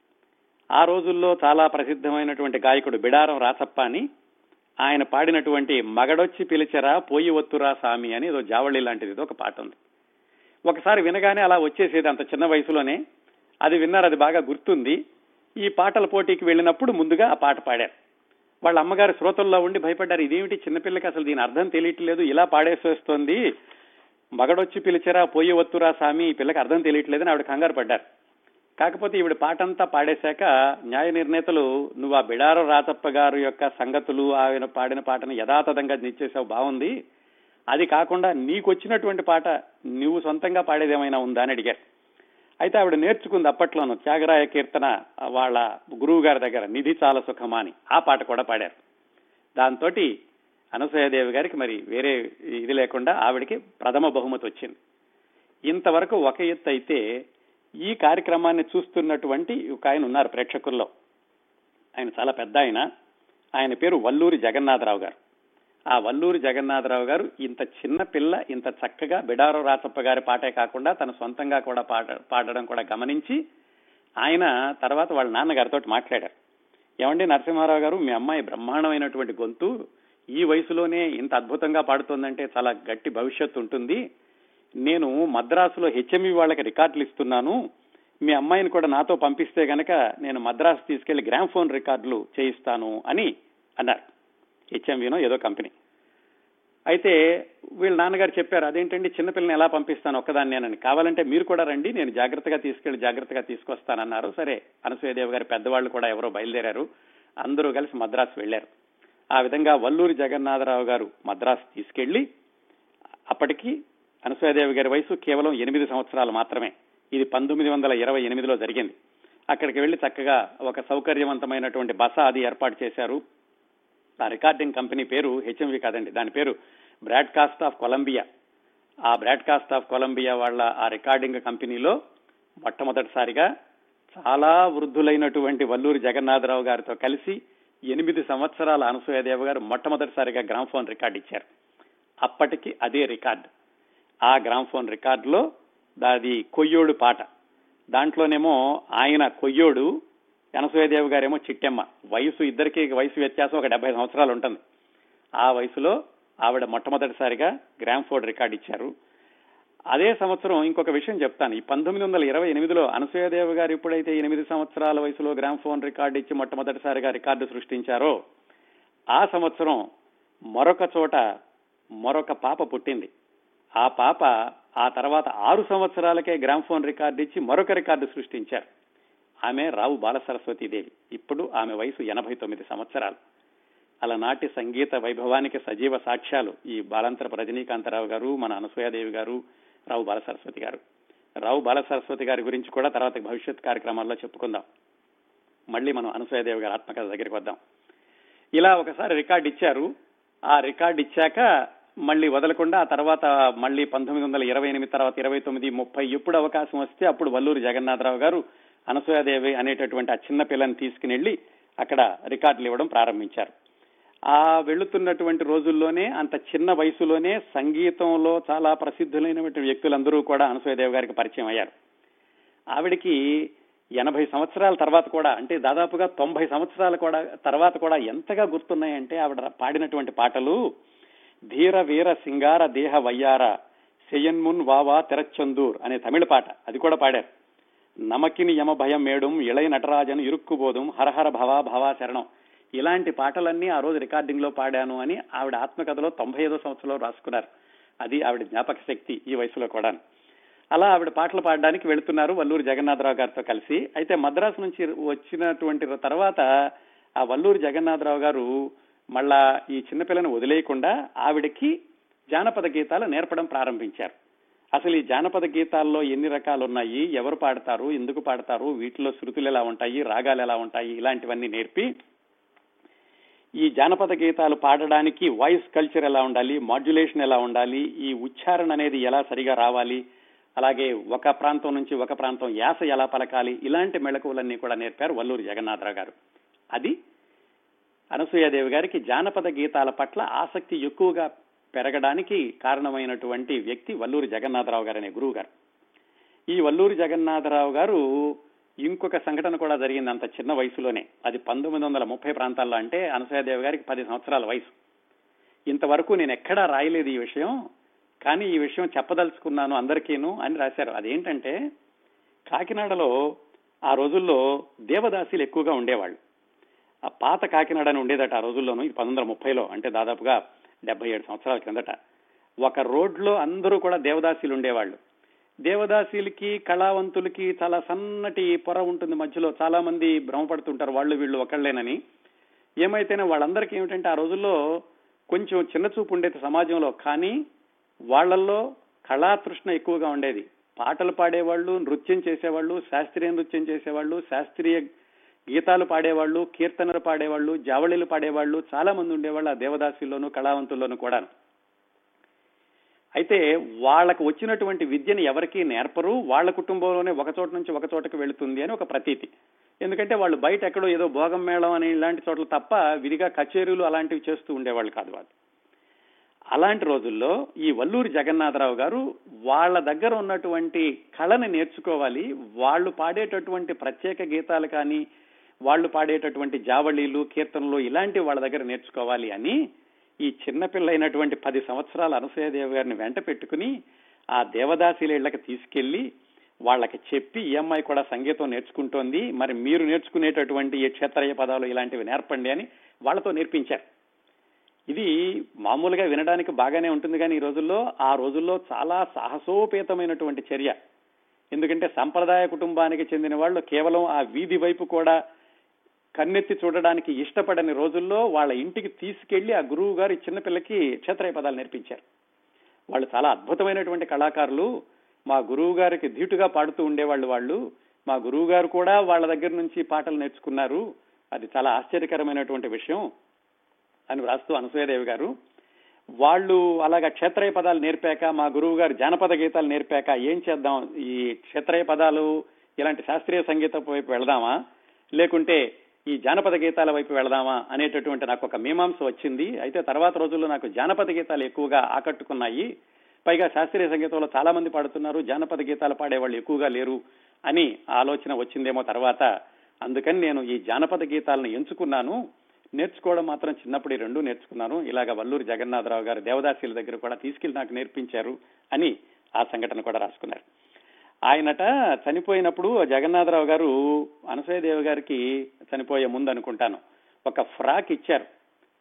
Speaker 1: ఆ రోజుల్లో చాలా ప్రసిద్ధమైనటువంటి గాయకుడు బిడారం రాసప్ప అని ఆయన పాడినటువంటి మగడొచ్చి పిలిచరా పోయి ఒత్తురా సామి అని ఏదో జావళి లాంటిది ఏదో ఒక పాట ఉంది. ఒకసారి వినగానే అలా వచ్చేసేది అంత చిన్న వయసులోనే. అది విన్నారు అది బాగా గుర్తుంది. ఈ పాటల పోటీకి వెళ్ళినప్పుడు ముందుగా ఆ పాట పాడారు. వాళ్ళ అమ్మగారు శ్రోతల్లో ఉండి భయపడ్డారు ఇదేమిటి చిన్నపిల్లకి అసలు దీని అర్థం తెలియట్లేదు ఇలా పాడేసేస్తోంది. మగడొచ్చి పిలిచరా పోయి ఒత్తురా సామి ఈ పిల్లకి అర్థం తెలియట్లేదని ఆవిడ కంగారు పడ్డారు. కాకపోతే ఈవిడ పాటంతా పాడేశాక న్యాయ నిర్ణేతలు నువ్వు ఆ బిడార రాజప్ప గారు యొక్క సంగతులు ఆయన పాడిన పాటను యథాతథంగా నిచ్చేసావు బాగుంది అది కాకుండా నీకు వచ్చినటువంటి పాట నువ్వు సొంతంగా పాడేదేమైనా ఉందా? అని అడిగారు అయితే ఆవిడ నేర్చుకుంది అప్పట్లోను త్యాగరాయ కీర్తన వాళ్ళ గురువు గారి దగ్గర నిధి చాలా సుఖమా అని. ఆ పాట కూడా పాడారు. దాంతో అనసూయదేవి గారికి మరి వేరే ఇది లేకుండా ఆవిడకి ప్రథమ బహుమతి వచ్చింది. ఇంతవరకు ఒక ఎత్తు అయితే ఈ కార్యక్రమాన్ని చూస్తున్నటువంటి ఒక ఆయన ఉన్నారు ప్రేక్షకుల్లో. ఆయన చాలా పెద్ద ఆయన. ఆయన పేరు వల్లూరి జగన్నాథరావు గారు. ఆ వల్లూరి జగన్నాథరావు గారు ఇంత చిన్న పిల్ల ఇంత చక్కగా బిడారో రాచప్ప గారి పాటే కాకుండా తన సొంతంగా కూడా పాట పాడడం కూడా గమనించి ఆయన తర్వాత వాళ్ళ నాన్నగారితో మాట్లాడారు. ఏమండి నరసింహారావు గారు మీ అమ్మాయి బ్రహ్మాండమైనటువంటి గొంతు ఈ వయసులోనే ఇంత అద్భుతంగా పాడుతోందంటే చాలా గట్టి భవిష్యత్తు ఉంటుంది. నేను మద్రాసులో హెచ్ఎంఈ వాళ్ళకి రికార్డులు ఇస్తున్నాను. మీ అమ్మాయిని కూడా నాతో పంపిస్తే గనక నేను మద్రాసు తీసుకెళ్ళి గ్రామ్ఫోన్ రికార్డులు చేయిస్తాను అని అన్నారు. హెచ్ఎంవీనో ఏదో కంపెనీ. అయితే వీళ్ళ నాన్నగారు చెప్పారు అదేంటండి చిన్నపిల్లని ఎలా పంపిస్తాను? ఒక్కదాన్ని నేనని కావాలంటే మీరు కూడా రండి నేను జాగ్రత్తగా తీసుకెళ్ళి జాగ్రత్తగా తీసుకొస్తానన్నారు. సరే అనసూయదేవి గారి పెద్దవాళ్ళు కూడా ఎవరో బయలుదేరారు. అందరూ కలిసి మద్రాసు వెళ్ళారు ఆ విధంగా వల్లూరి జగన్నాథరావు గారు మద్రాసు తీసుకెళ్ళి అప్పటికి అనసూయదేవి గారి వయసు కేవలం ఎనిమిది సంవత్సరాలు మాత్రమే. ఇది పంతొమ్మిది వందల ఇరవై ఎనిమిదిలో జరిగింది. అక్కడికి వెళ్ళి చక్కగా ఒక సౌకర్యవంతమైనటువంటి బస అది ఏర్పాటు చేశారు. ఆ రికార్డింగ్ కంపెనీ పేరు హెచ్ఎంవి కాదండి దాని పేరు బ్రాడ్కాస్ట్ ఆఫ్ కొలంబియా. ఆ బ్రాడ్కాస్ట్ ఆఫ్ కొలంబియా వాళ్ళ ఆ రికార్డింగ్ కంపెనీలో మొట్టమొదటిసారిగా చాలా వృద్ధులైనటువంటి వల్లూరి జగన్నాథరావు గారితో కలిసి ఎనిమిది సంవత్సరాల అనసూయదేవ గారు మొట్టమొదటిసారిగా గ్రామ్ఫోన్ రికార్డు ఇచ్చారు. అప్పటికి అదే రికార్డు. ఆ గ్రామ్ఫోన్ రికార్డులో దాది కొయ్యోడు పాట. దాంట్లోనేమో ఆయన కొయ్యోడు అనసూయదేవి గారేమో చిట్టెమ్మ. వయసు ఇద్దరికి వయసు వ్యత్యాసం ఒక డెబ్బై సంవత్సరాలు ఉంటుంది. ఆ వయసులో ఆవిడ మొట్టమొదటిసారిగా గ్రామ్ఫోర్డ్ రికార్డు ఇచ్చారు. అదే సంవత్సరం ఇంకొక విషయం చెప్తాను. ఈ పంతొమ్మిది వందల ఇరవై ఎనిమిదిలో అనసూయదేవి గారు ఎప్పుడైతే ఎనిమిది సంవత్సరాల వయసులో గ్రామ్ఫోన్ రికార్డు ఇచ్చి మొట్టమొదటిసారిగా రికార్డు సృష్టించారో ఆ సంవత్సరం మరొక చోట మరొక పాప పుట్టింది. ఆ పాప ఆ తర్వాత ఆరు సంవత్సరాలకే గ్రామ్ఫోన్ రికార్డు ఇచ్చి మరొక రికార్డు సృష్టించారు. ఆమె రావు బాలసరస్వతీదేవి. ఇప్పుడు ఆమె వయసు ఎనభై తొమ్మిది సంవత్సరాలు. అలనాటి సంగీత వైభవానికి సజీవ సాక్ష్యాలు ఈ బాలంతరపు రజనీకాంతరావు గారు మన అనసూయాదేవి గారు రావు బాలసరస్వతి గారు. రావు బాలసరస్వతి గారి గురించి కూడా తర్వాత భవిష్యత్ కార్యక్రమాల్లో చెప్పుకుందాం. మళ్ళీ మనం అనసూయాదేవి గారి ఆత్మకథ దగ్గరికి వద్దాం. ఇలా ఒకసారి రికార్డు ఇచ్చారు ఆ రికార్డు ఇచ్చాక మళ్ళీ వదలకుండా ఆ తర్వాత మళ్ళీ పంతొమ్మిది వందల ఇరవై ఎనిమిది తర్వాత ఇరవై తొమ్మిది ముప్పై ఎప్పుడు అవకాశం వస్తే అప్పుడు వల్లూరు జగన్నాథరావు గారు అనసూయాదేవి అనేటటువంటి ఆ చిన్న పిల్లని తీసుకుని వెళ్ళి అక్కడ రికార్డులు ఇవ్వడం ప్రారంభించారు. ఆ వెళుతున్నటువంటి రోజుల్లోనే అంత చిన్న వయసులోనే సంగీతంలో చాలా ప్రసిద్ధులైనటువంటి వ్యక్తులందరూ కూడా అనసూయదేవి గారికి పరిచయం అయ్యారు. ఆవిడికి ఎనభై సంవత్సరాల తర్వాత కూడా అంటే దాదాపుగా తొంభై సంవత్సరాల కూడా తర్వాత కూడా ఎంతగా గుర్తున్నాయంటే ఆవిడ పాడినటువంటి పాటలు ధీర వీర సింగార దేహ వయ్యార సెయన్మున్ వావా తెరచందూర్ అనే తమిళ పాట. అది కూడా పాడారు. నమకిని యమ భయం మేడం ఇళయ నటరాజను ఇరుక్కుబోదం హరహర భవా భవా శరణం. ఇలాంటి పాటలన్నీ ఆ రోజు రికార్డింగ్లో పాడాను అని ఆవిడ ఆత్మకథలో తొంభై ఐదో సంవత్సరంలో రాసుకున్నారు. అది ఆవిడ జ్ఞాపక శక్తి ఈ వయసులో కూడా అలా ఆవిడ పాటలు పాడడానికి వెళుతున్నారు వల్లూరు జగన్నాథరావు గారితో కలిసి. అయితే మద్రాసు నుంచి వచ్చినటువంటి తర్వాత ఆ వల్లూరు జగన్నాథరావు గారు మళ్ళా ఈ చిన్నపిల్లని వదిలేయకుండా ఆవిడకి జానపద గీతాలు నేర్పడం ప్రారంభించారు. అసలు ఈ జానపద గీతాల్లో ఎన్ని రకాలు ఉన్నాయి ఎవరు పాడతారు? ఎందుకు పాడతారు? వీటిలో శృతులు ఎలా ఉంటాయి? రాగాలు ఎలా ఉంటాయి? ఇలాంటివన్నీ నేర్పి ఈ జానపద గీతాలు పాడడానికి వాయిస్ కల్చర్ ఎలా ఉండాలి? మాడ్యులేషన్ ఎలా ఉండాలి? ఈ ఉచ్చారణ అనేది ఎలా సరిగా రావాలి? అలాగే ఒక ప్రాంతం నుంచి ఒక ప్రాంతం యాస ఎలా పలకాలి? ఇలాంటి మెళకువలన్నీ కూడా నేర్పారు వల్లూరు జగన్నాథరావు గారు. అది అనసూయాదేవి గారికి జానపద గీతాల పట్ల ఆసక్తి ఎక్కువగా పెరగడానికి కారణమైనటువంటి వ్యక్తి వల్లూరి జగన్నాథరావు గారు అనే గురువు గారు ఈ వల్లూరి జగన్నాథరావు గారు ఇంకొక సంఘటన కూడా జరిగింది అంత చిన్న వయసులోనే. అది పంతొమ్మిది వందల ముప్పై ప్రాంతాల్లో అంటే అనసూయాదేవి గారికి పది సంవత్సరాల వయసు. ఇంతవరకు నేను ఎక్కడా రాయలేదు ఈ విషయం కానీ ఈ విషయం చెప్పదలుచుకున్నాను అందరికీను అని రాశారు. అదేంటంటే కాకినాడలో ఆ రోజుల్లో దేవదాసీలు ఎక్కువగా ఉండేవాళ్ళు. ఆ పాత కాకినాడ అని ఉండేదట ఆ రోజుల్లోనూ ఇది పంతొమ్మిది వందల ముప్పైలో అంటే దాదాపుగా డెబ్బై ఏడు సంవత్సరాల కిందట. ఒక రోడ్లో అందరూ కూడా దేవదాసీలు ఉండేవాళ్ళు. దేవదాసీలకి కళావంతులకి చాలా సన్నటి పొర ఉంటుంది మధ్యలో. చాలా మంది భ్రమపడుతుంటారు వాళ్ళు వీళ్ళు ఒకళ్ళేనని. ఏమైతేనే వాళ్ళందరికీ ఏమిటంటే ఆ రోజుల్లో కొంచెం చిన్న చూపు ఉండేది సమాజంలో కానీ వాళ్ళల్లో కళాతృష్ణ ఎక్కువగా ఉండేది. పాటలు పాడేవాళ్ళు నృత్యం చేసేవాళ్ళు శాస్త్రీయ నృత్యం చేసేవాళ్ళు శాస్త్రీయ గీతాలు పాడేవాళ్ళు కీర్తనలు పాడేవాళ్ళు జావళీలు పాడేవాళ్ళు చాలా మంది ఉండేవాళ్ళు ఆ దేవదాసుల్లోనూ కళావంతుల్లోనూ కూడా అయితే వాళ్ళకు వచ్చినటువంటి విద్యను ఎవరికీ నేర్పరు. వాళ్ళ కుటుంబంలోనే ఒక చోట నుంచి ఒక చోటకు వెళుతుంది అని ఒక ప్రతీతి. ఎందుకంటే వాళ్ళు బయట ఎక్కడో ఏదో భోగం మేళం అని ఇలాంటి చోట్ల తప్ప విధిగా కచేరీలు అలాంటివి చేస్తూ ఉండేవాళ్ళు కాదు వాళ్ళు. అలాంటి రోజుల్లో ఈ వల్లూరి జగన్నాథరావు గారు వాళ్ళ దగ్గర ఉన్నటువంటి కళని నేర్చుకోవాలి. వాళ్ళు పాడేటటువంటి ప్రత్యేక గీతాలు కానీ వాళ్ళు పాడేటటువంటి జావళీలు కీర్తనలు ఇలాంటివి వాళ్ళ దగ్గర నేర్చుకోవాలి అని ఈ చిన్నపిల్ల అయినటువంటి పది సంవత్సరాల అనసూయదేవి గారిని వెంట పెట్టుకుని ఆ దేవదాసీలీళ్ళకి తీసుకెళ్ళి వాళ్ళకి చెప్పి ఈ అమ్మాయి కూడా సంగీతం నేర్చుకుంటోంది. మరి మీరు నేర్చుకునేటటువంటి ఈ క్షేత్రయ పదాలు ఇలాంటివి నేర్పండి అని వాళ్ళతో నేర్పించారు. ఇది మామూలుగా వినడానికి బాగానే ఉంటుంది కానీ ఈ రోజుల్లో ఆ రోజుల్లో చాలా సాహసోపేతమైనటువంటి చర్య. ఎందుకంటే సంప్రదాయ కుటుంబానికి చెందిన వాళ్ళు కేవలం ఆ వీధి వైపు కూడా కన్నెత్తి చూడడానికి ఇష్టపడని రోజుల్లో వాళ్ళ ఇంటికి తీసుకెళ్ళి ఆ గురువు గారు చిన్నపిల్లకి క్షేత్రయ పదాలు నేర్పించారు. వాళ్ళు చాలా అద్భుతమైనటువంటి కళాకారులు. మా గురువు గారికి ధీటుగా పాడుతూ ఉండేవాళ్ళు వాళ్ళు. మా గురువు గారు కూడా వాళ్ళ దగ్గర నుంచి పాటలు నేర్చుకున్నారు. అది చాలా ఆశ్చర్యకరమైనటువంటి విషయం అని వ్రాస్తూ అనసూయదేవి గారు. వాళ్ళు అలాగా క్షేత్రయ పదాలు నేర్పాక మా గురువు గారు జానపద గీతాలు నేర్పాక ఏం చేద్దాం? ఈ క్షేత్రయ పదాలు ఇలాంటి శాస్త్రీయ సంగీతం వైపు వెళదామా? లేకుంటే ఈ జానపద గీతాల వైపు వెళదామా అనేటటువంటి నాకు ఒక మీమాంస వచ్చింది. అయితే తర్వాత రోజుల్లో నాకు జానపద గీతాలు ఎక్కువగా ఆకట్టుకున్నాయి. పైగా శాస్త్రీయ సంగీతంలో చాలా మంది పాడుతున్నారు. జానపద గీతాలు పాడేవాళ్ళు ఎక్కువగా లేరు అని ఆలోచన వచ్చిందేమో తర్వాత. అందుకని నేను ఈ జానపద గీతాలను ఎంచుకున్నాను. నేర్చుకోవడం మాత్రం చిన్నప్పుడు రెండు నేర్చుకున్నాను. ఇలాగ వల్లూరు జగన్నాథరావు గారు దేవదాసీల దగ్గర కూడా తీసుకెళ్ళి నాకు నేర్పించారు అని ఆ సంఘటన కూడా రాసుకున్నారు. ఆయనట చనిపోయినప్పుడు జగన్నాథరావు గారు అనసూయదేవి గారికి చనిపోయే ముందు అనుకుంటాను. ఒక ఫ్రాక్ ఇచ్చారు.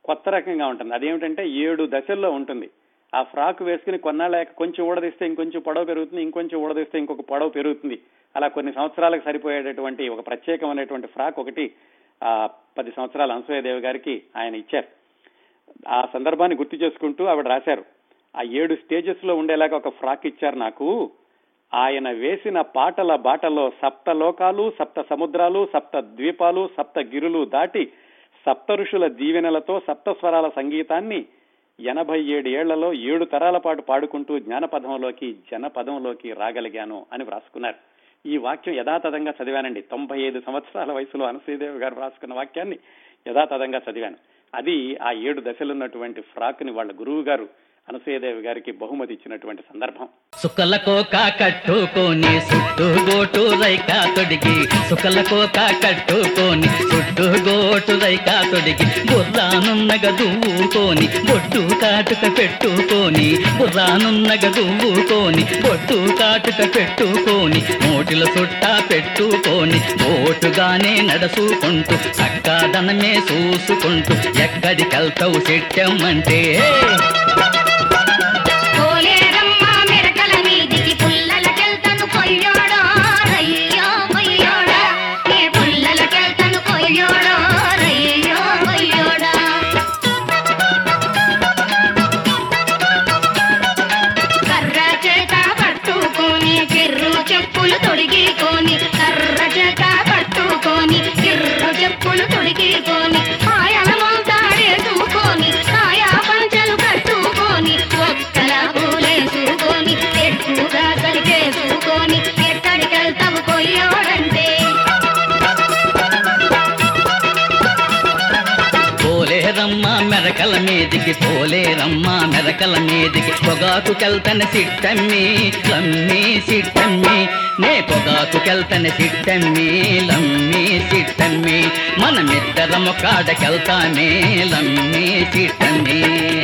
Speaker 1: కొత్త రకంగా ఉంటుంది. అదేమిటంటే ఏడు దశల్లో ఉంటుంది. ఆ ఫ్రాక్ వేసుకుని కొన్నాళ్ళ కొంచెం ఊడదీస్తే ఇంకొంచెం పొడవు పెరుగుతుంది ఇంకొంచెం ఊడదీస్తే ఇంకొక పొడవు పెరుగుతుంది. అలా కొన్ని సంవత్సరాలకు సరిపోయేటటువంటి ఒక ప్రత్యేకమైనటువంటి ఫ్రాక్ ఒకటి ఆ పది సంవత్సరాల అనసూయదేవి గారికి ఆయన ఇచ్చారు. ఆ సందర్భాన్ని గుర్తు చేసుకుంటూ ఆవిడ రాశారు. ఆ ఏడు స్టేజెస్లో ఉండేలాగా ఒక ఫ్రాక్ ఇచ్చారు నాకు. ఆయన వేసిన పాటల బాటలో సప్త లోకాలు సప్త సముద్రాలు సప్త ద్వీపాలు సప్త గిరులు దాటి సప్త ఋషుల దీవెనలతో సప్త స్వరాల సంగీతాన్ని ఎనభై ఏడు ఏళ్ళలో ఏడు తరాల పాటు పాడుకుంటూ జ్ఞానపదంలోకి జనపదంలోకి రాగలిగాను అని వ్రాసుకున్నారు. ఈ వాక్యం యథాతథంగా చదివానండి. తొంభై ఐదు సంవత్సరాల వయసులో అనసూయదేవి గారు రాసుకున్న వాక్యాన్ని యథాతథంగా చదివాను. అది ఆ ఏడు దశలున్నటువంటి ఫ్రాక్ని వాళ్ళ గురువు గారు అనసూయదేవి గారికి బహుమతి ఇచ్చినటువంటి సందర్భం.
Speaker 2: సుకలకో కోక కట్టుకొని సుట్టు గోటు రైకా తొడిగి సుకలకో కోక కట్టుకొని సుట్టు గోటు రైకా తొడిగి బుర్రానున్నగ దువ్వుకొని బొట్టు కాటుక పెట్టుకోని బుర్రానున్నగ దువ్వుకొని బొట్టు కాటుక పెట్టుకోని మోటిల సుట్ట పెట్టుకోని ఓటుగానే నడుచుకుంటూ చక్కదనమే చూసుకుంటూ ఎక్కడికెళ్తావు సెట్టమ్మంటే
Speaker 3: మెరకల మీదికి.
Speaker 2: పొగాకుకెళ్తన సిట్టమ్మి లమ్మి సిట్టమ్మి. నే పొగాకుకెళ్తన సిట్టమ్మి లమ్మి సిట్టమ్మి. మనమిద్దరము కాడకెళ్తామే లమ్మి సిట్టమ్మి.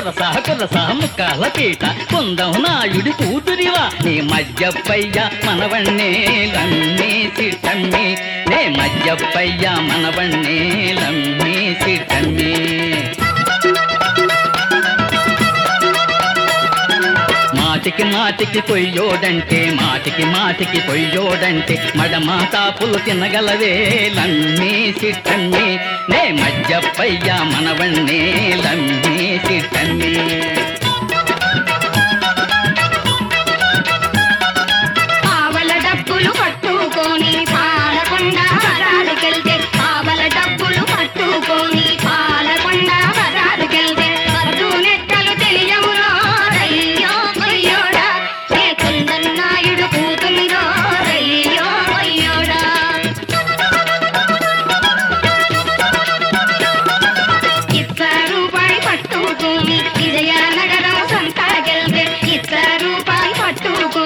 Speaker 2: అలాగునైతే కురస కురస ముక్కాల పీట కుందం నాయుడి కూతురివా నీ మధ్యపయ్య మనవణ్ణే లమ్మి సిట్టమ్మి. నే మధ్యపయ్య మనవణ్ణే లమ్మి సిట్టమ్మి. మాటికి మాటికి పొయ్యోడంటే మాటికి మాటికి పొయ్యోడంటే మడమా తాపులు తినగలవే లమ్మి సిట్టమ్మి. నే మధ్యపయ్య మనవన్నే లమ్మి సిట్టమ్మి.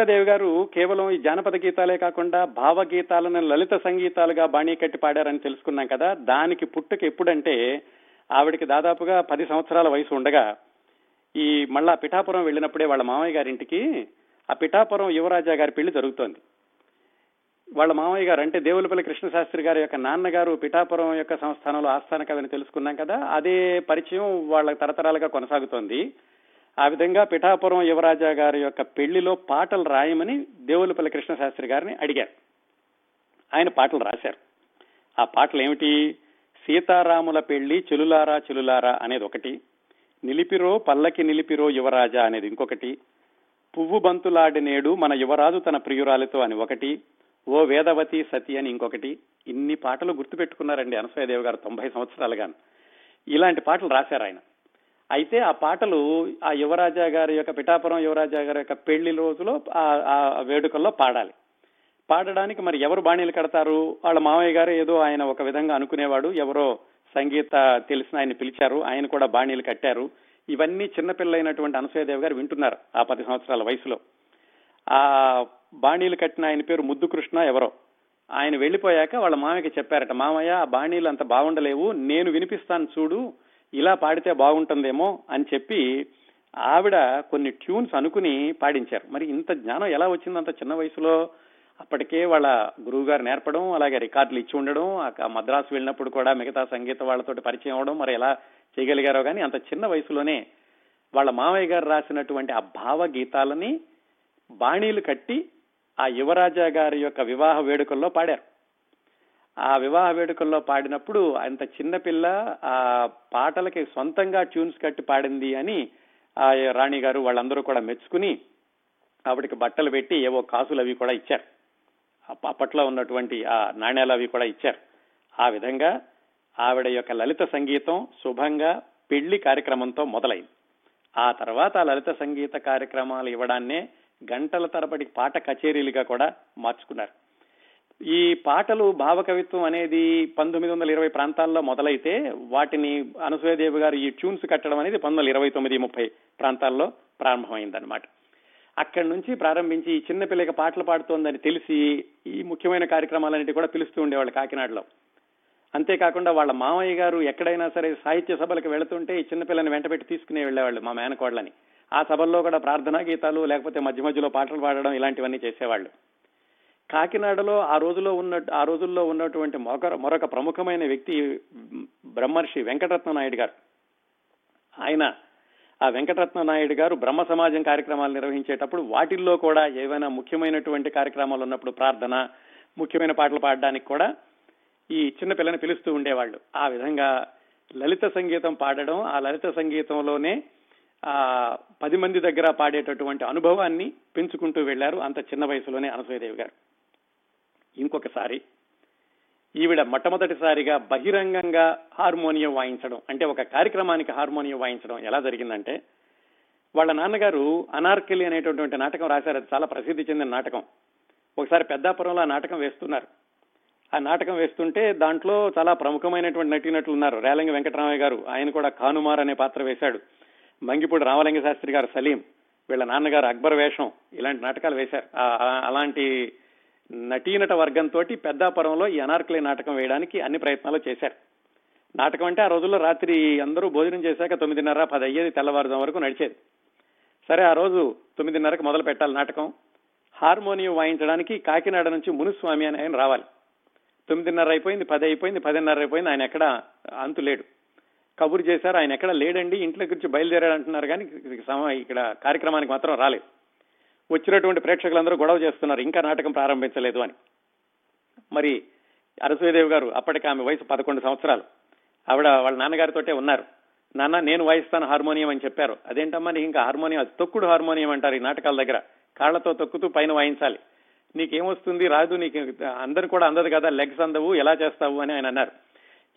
Speaker 1: అనసూయాదేవి గారు కేవలం ఈ జానపద గీతాలే కాకుండా భావగీతాలను లలిత సంగీతాలుగా బాణీ కట్టి పాడారని తెలుసుకున్నాం కదా. దానికి పుట్టుక ఎప్పుడంటే ఆవిడకి దాదాపుగా పది సంవత్సరాల వయసు ఉండగా ఈ మళ్ళా పిఠాపురం వెళ్ళినప్పుడే వాళ్ళ మామయ్య గారింటికి ఆ పిఠాపురం యువరాజా గారి పెళ్ళి జరుగుతోంది. వాళ్ళ మామయ్య గారు అంటే దేవులపల్లి కృష్ణశాస్త్రి గారి యొక్క నాన్నగారు పిఠాపురం యొక్క సంస్థానంలో ఆస్థాన కవిని తెలుసుకున్నాం కదా. అదే పరిచయం వాళ్ళ తరతరాలుగా కొనసాగుతోంది. ఆ విధంగా పిఠాపురం యువరాజా గారి యొక్క పెళ్ళిలో పాటలు రాయమని దేవులపల్లి కృష్ణశాస్త్రి గారిని అడిగారు. ఆయన పాటలు రాశారు. ఆ పాటలు ఏమిటి? సీతారాముల పెళ్ళి చెలులారా చెలులారా అనేది ఒకటి. నిలిపిరో పల్లకి నిలిపిరో యువరాజా అనేది ఇంకొకటి. పువ్వు బంతులాడి నేడు మన యువరాజు తన ప్రియురాలితో అని ఒకటి. ఓ వేదవతి సతి అని ఇంకొకటి. ఇన్ని పాటలు గుర్తుపెట్టుకున్నారండి అనసూయదేవి గారు తొంభై సంవత్సరాలుగాను. ఇలాంటి పాటలు రాశారు ఆయన. అయితే ఆ పాటలు ఆ యువరాజా గారి యొక్క పిఠాపురం యువరాజా గారి యొక్క పెళ్ళి రోజులో ఆ- వేడుకల్లో పాడాలి. పాడడానికి మరి ఎవరు బాణీలు కడతారు? వాళ్ళ మామయ్య గారు ఏదో ఆయన ఒక విధంగా అనుకునేవాడు. ఎవరో సంగీత తెలిసిన ఆయన పిలిచారు. ఆయన కూడా బాణీలు కట్టారు. ఇవన్నీ చిన్నపిల్లైనటువంటి అనసూయదేవి గారు వింటున్నారు ఆ పది సంవత్సరాల వయసులో. ఆ బాణీలు కట్టిన ఆయన పేరు ముద్దు కృష్ణ ఎవరో. ఆయన వెళ్ళిపోయాక వాళ్ళ మామయ్యకి చెప్పారట మామయ్య ఆ బాణీలు అంత బాగుండలేవు. నేను వినిపిస్తాను చూడు. ఇలా పాడితే బాగుంటుందేమో అని చెప్పి ఆవిడ కొన్ని ట్యూన్స్ అనుకుని పాడించారు. మరి ఇంత జ్ఞానం ఎలా వచ్చింది? అంత చిన్న వయసులో అప్పటికే వాళ్ళ గురువు గారు నేర్పడం అలాగే రికార్డులు ఇచ్చి ఉండడం ఆ మద్రాసు వెళ్ళినప్పుడు కూడా మిగతా సంగీత వాళ్ళతో పరిచయం అవడం మరి ఎలా చేయగలిగారో కానీ అంత చిన్న వయసులోనే వాళ్ళ మామయ్య గారు రాసినటువంటి ఆ భావ గీతాలని బాణీలు కట్టి ఆ యువరాజా గారి యొక్క వివాహ వేడుకల్లో పాడారు. ఆ వివాహ వేడుకల్లో పాడినప్పుడు అంత చిన్నపిల్ల ఆ పాటలకి సొంతంగా ట్యూన్స్ కట్టి పాడింది అని ఆ రాణి గారు వాళ్ళందరూ కూడా మెచ్చుకుని ఆవిడకి బట్టలు పెట్టి ఏవో కాసులు అవి కూడా ఇచ్చారు. అప్పట్లో ఉన్నటువంటి ఆ నాణ్యాలు అవి కూడా ఇచ్చారు. ఆ విధంగా ఆవిడ యొక్క లలిత సంగీతం శుభంగా పెళ్ళి కార్యక్రమంతో మొదలైంది. ఆ తర్వాత ఆ లలిత సంగీత కార్యక్రమాలు ఇవ్వడాన్నే గంటల తరబడి పాట కచేరీలుగా కూడా మార్చుకున్నారు. ఈ పాటలు భావకవిత్వం అనేది పంతొమ్మిది వందల ఇరవై ప్రాంతాల్లో మొదలైతే వాటిని అనసూయదేవి గారు ఈ ట్యూన్స్ కట్టడం అనేది పంతొమ్మిది వందల ఇరవై తొమ్మిది ముప్పై ప్రాంతాల్లో ప్రారంభమైందనమాట అక్కడి నుంచి ప్రారంభించి ఈ చిన్న పిల్లకి పాటలు పాడుతోందని తెలిసి ఈ ముఖ్యమైన కార్యక్రమాలన్నిటి కూడా పిలుస్తూ ఉండేవాళ్ళు కాకినాడలో. అంతేకాకుండా వాళ్ళ మామయ్య గారు ఎక్కడైనా సరే సాహిత్య సభలకు వెళుతుంటే ఈ చిన్నపిల్లని వెంటబెట్టి తీసుకునే వెళ్ళేవాళ్ళు మా మేనకోడలని. ఆ సభల్లో కూడా ప్రార్థనా గీతాలు లేకపోతే మధ్య మధ్యలో పాటలు పాడడం ఇలాంటివన్నీ చేసేవాళ్ళు. కాకినాడలో ఆ రోజులో ఉన్న ఆ రోజుల్లో ఉన్నటువంటి మరొక మరొక ప్రముఖమైన వ్యక్తి బ్రహ్మర్షి వెంకటరత్న నాయుడు గారు. ఆయన ఆ వెంకటరత్న నాయుడు గారు బ్రహ్మ సమాజం కార్యక్రమాలు నిర్వహించేటప్పుడు వాటిల్లో కూడా ఏవైనా ముఖ్యమైనటువంటి కార్యక్రమాలు ఉన్నప్పుడు ప్రార్థన ముఖ్యమైన పాటలు పాడడానికి కూడా ఈ చిన్న పిల్లని పిలుస్తూ ఉండేవాళ్ళు. ఆ విధంగా లలిత సంగీతం పాడడం ఆ లలిత సంగీతంలోనే ఆ పది మంది దగ్గర పాడేటటువంటి అనుభవాన్ని పెంచుకుంటూ వెళ్ళారు అంత చిన్న వయసులోనే అనసూయదేవి గారు. ఇంకొకసారి. ఈవిడ మొట్టమొదటిసారిగా బహిరంగంగా హార్మోనియం వాయించడం అంటే ఒక కార్యక్రమానికి హార్మోనియం వాయించడం ఎలా జరిగిందంటే వాళ్ళ నాన్నగారు అనార్కలి అనేటటువంటి నాటకం రాశారు. అది చాలా ప్రసిద్ధి చెందిన నాటకం. ఒకసారి పెద్దాపురంలో ఆ నాటకం వేస్తున్నారు. ఆ నాటకం వేస్తుంటే దాంట్లో చాలా ప్రముఖమైనటువంటి నటీనటులు ఉన్నారు. రేలంగి వెంకటరామయ్య గారు ఆయన కూడా కానుమార్ అనే పాత్ర వేశాడు. మంగిపూడి రామలింగ శాస్త్రి గారు సలీం వీళ్ళ నాన్నగారు అక్బర్ వేషం ఇలాంటి నాటకాలు వేశారు. అలాంటి నటీనట వర్గంతో పెద్దాపురంలో ఈ అనార్కలి నాటకం వేయడానికి అన్ని ప్రయత్నాలు చేశారు. నాటకం అంటే ఆ రోజుల్లో రాత్రి అందరూ భోజనం చేశాక తొమ్మిదిన్నర పది అయ్యేది తెల్లవారుజాం వరకు నడిచేది. సరే ఆ రోజు తొమ్మిదిన్నరకు మొదలు పెట్టాలి నాటకం. హార్మోనియం వాయించడానికి కాకినాడ నుంచి మునుస్వామి అని ఆయన రావాలి. తొమ్మిదిన్నర అయిపోయింది పది అయిపోయింది పదిన్నర అయిపోయింది ఆయన ఎక్కడ అంతు లేడు కబురు చేశారు ఆయన ఎక్కడ లేడండి ఇంట్లో గురించి బయలుదేరాడు అంటున్నారు కానీ సమ- ఇక్కడ కార్యక్రమానికి మాత్రం రాలేదు. వచ్చినటువంటి ప్రేక్షకులందరూ గొడవ చేస్తున్నారు ఇంకా నాటకం ప్రారంభించలేదు అని. మరి అరసూయదేవి గారు అప్పటికి ఆమె వయసు పదకొండు సంవత్సరాలు. ఆవిడ వాళ్ళ నాన్నగారితోటే ఉన్నారు. నాన్న నేను వాయిస్తాను హార్మోనియం అని చెప్పారు. అదేంటమ్మా నీకు ఇంకా హార్మోనియం అది తొక్కుడు హార్మోనియం అంటారు ఈ నాటకాల దగ్గర. కాళ్ళతో తొక్కుతూ పైన వాయించాలి. నీకేమొస్తుంది? రాదు నీకు అందరు కూడా అందదు కదా లెగ్స్ అందవు ఎలా చేస్తావు అని ఆయన అన్నారు.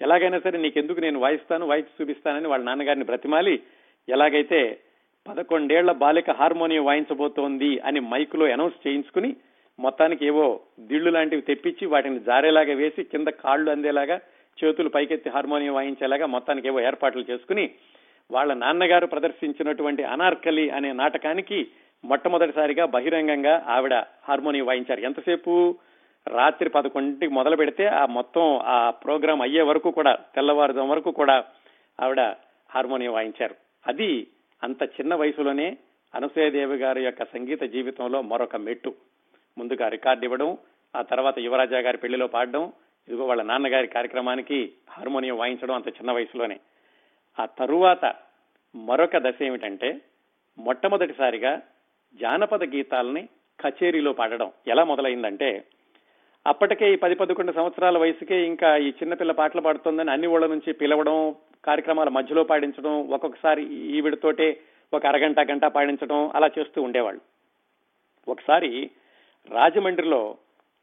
Speaker 1: ఎలాగైనా సరే నీకెందుకు నేను వాయిస్తాను వాయించి చూపిస్తానని వాళ్ళ నాన్నగారిని బ్రతిమాలి. ఎలాగైతే పదకొండేళ్ళ బాలిక హార్మోనియం వాయించబోతోంది అని మైక్లో అనౌన్స్ చేయించుకుని మొత్తానికి ఏవో దిళ్ళు లాంటివి తెప్పించి వాటిని జారేలాగా వేసి కింద కాళ్ళు అందేలాగా చేతులు పైకెత్తి హార్మోనియం వాయించేలాగా మొత్తానికి ఏవో ఏర్పాట్లు చేసుకుని వాళ్ళ నాన్నగారు ప్రదర్శించినటువంటి అనార్కలి అనే నాటకానికి మొట్టమొదటిసారిగా బహిరంగంగా ఆవిడ హార్మోనియం వాయించారు. ఎంతసేపు? రాత్రి పదకొండింటికి మొదలు పెడితే ఆ మొత్తం ఆ ప్రోగ్రాం అయ్యే వరకు కూడా తెల్లవారుజాం వరకు కూడా ఆవిడ హార్మోనియం వాయించారు. అది అంత చిన్న వయసులోనే అనసూయదేవి గారి యొక్క సంగీత జీవితంలో మరొక మెట్టు. ముందుగా రికార్డు ఇవ్వడం ఆ తర్వాత యువరాజా గారి పెళ్ళిలో పాడడం ఇదిగో వాళ్ళ నాన్నగారి కార్యక్రమానికి హార్మోనియం వాయించడం అంత చిన్న వయసులోనే. ఆ తరువాత మరొక దశ ఏమిటంటే మొట్టమొదటిసారిగా జానపద గీతాలని కచేరీలో పాడడం. ఎలా మొదలైందంటే అప్పటికే ఈ పది పదకొండు సంవత్సరాల వయసుకే ఇంకా ఈ చిన్నపిల్ల పాటలు పాడుతోందని అన్ని ఊళ్ళ నుంచి పిలవడం కార్యక్రమాల మధ్యలో పాడించడం ఒక్కొక్కసారి ఈవిడతోటే ఒక అరగంట గంట పాడించడం అలా చేస్తూ ఉండేవాళ్ళు. ఒకసారి రాజమండ్రిలో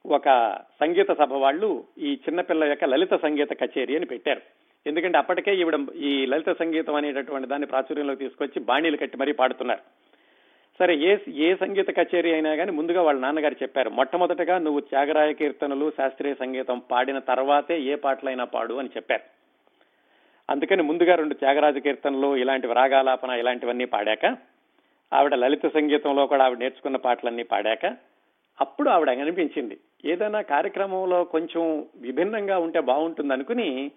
Speaker 1: ఒక సంగీత సభ వాళ్ళు ఈ చిన్నపిల్ల యొక్క లలిత సంగీత కచేరీ అని పెట్టారు. ఎందుకంటే అప్పటికే ఈవిడ ఈ లలిత సంగీతం అనేటటువంటి దాన్ని ప్రాచుర్యంలోకి తీసుకొచ్చి బాణీలు కట్టి మరీ పాడుతున్నారు. సరే ఏ ఏ సంగీత కచేరీ అయినా కానీ ముందుగా వాళ్ళ నాన్నగారు చెప్పారు మొట్టమొదటగా నువ్వు త్యాగరాయ కీర్తనలు శాస్త్రీయ సంగీతం పాడిన తర్వాతే ఏ పాటలైనా పాడు అని చెప్పారు. అందుకని ముందుగా రెండు త్యాగరాజ కీర్తనలు ఇలాంటి రాగాలాపన ఇలాంటివన్నీ పాడాక ఆవిడ లలిత సంగీతంలో కూడా ఆవిడ నేర్చుకున్న పాటలన్నీ పాడాక అప్పుడు ఆవిడ అనిపించింది. ఏదైనా కార్యక్రమంలో కొంచెం విభిన్నంగా ఉంటే బాగుంటుంది అనుకుని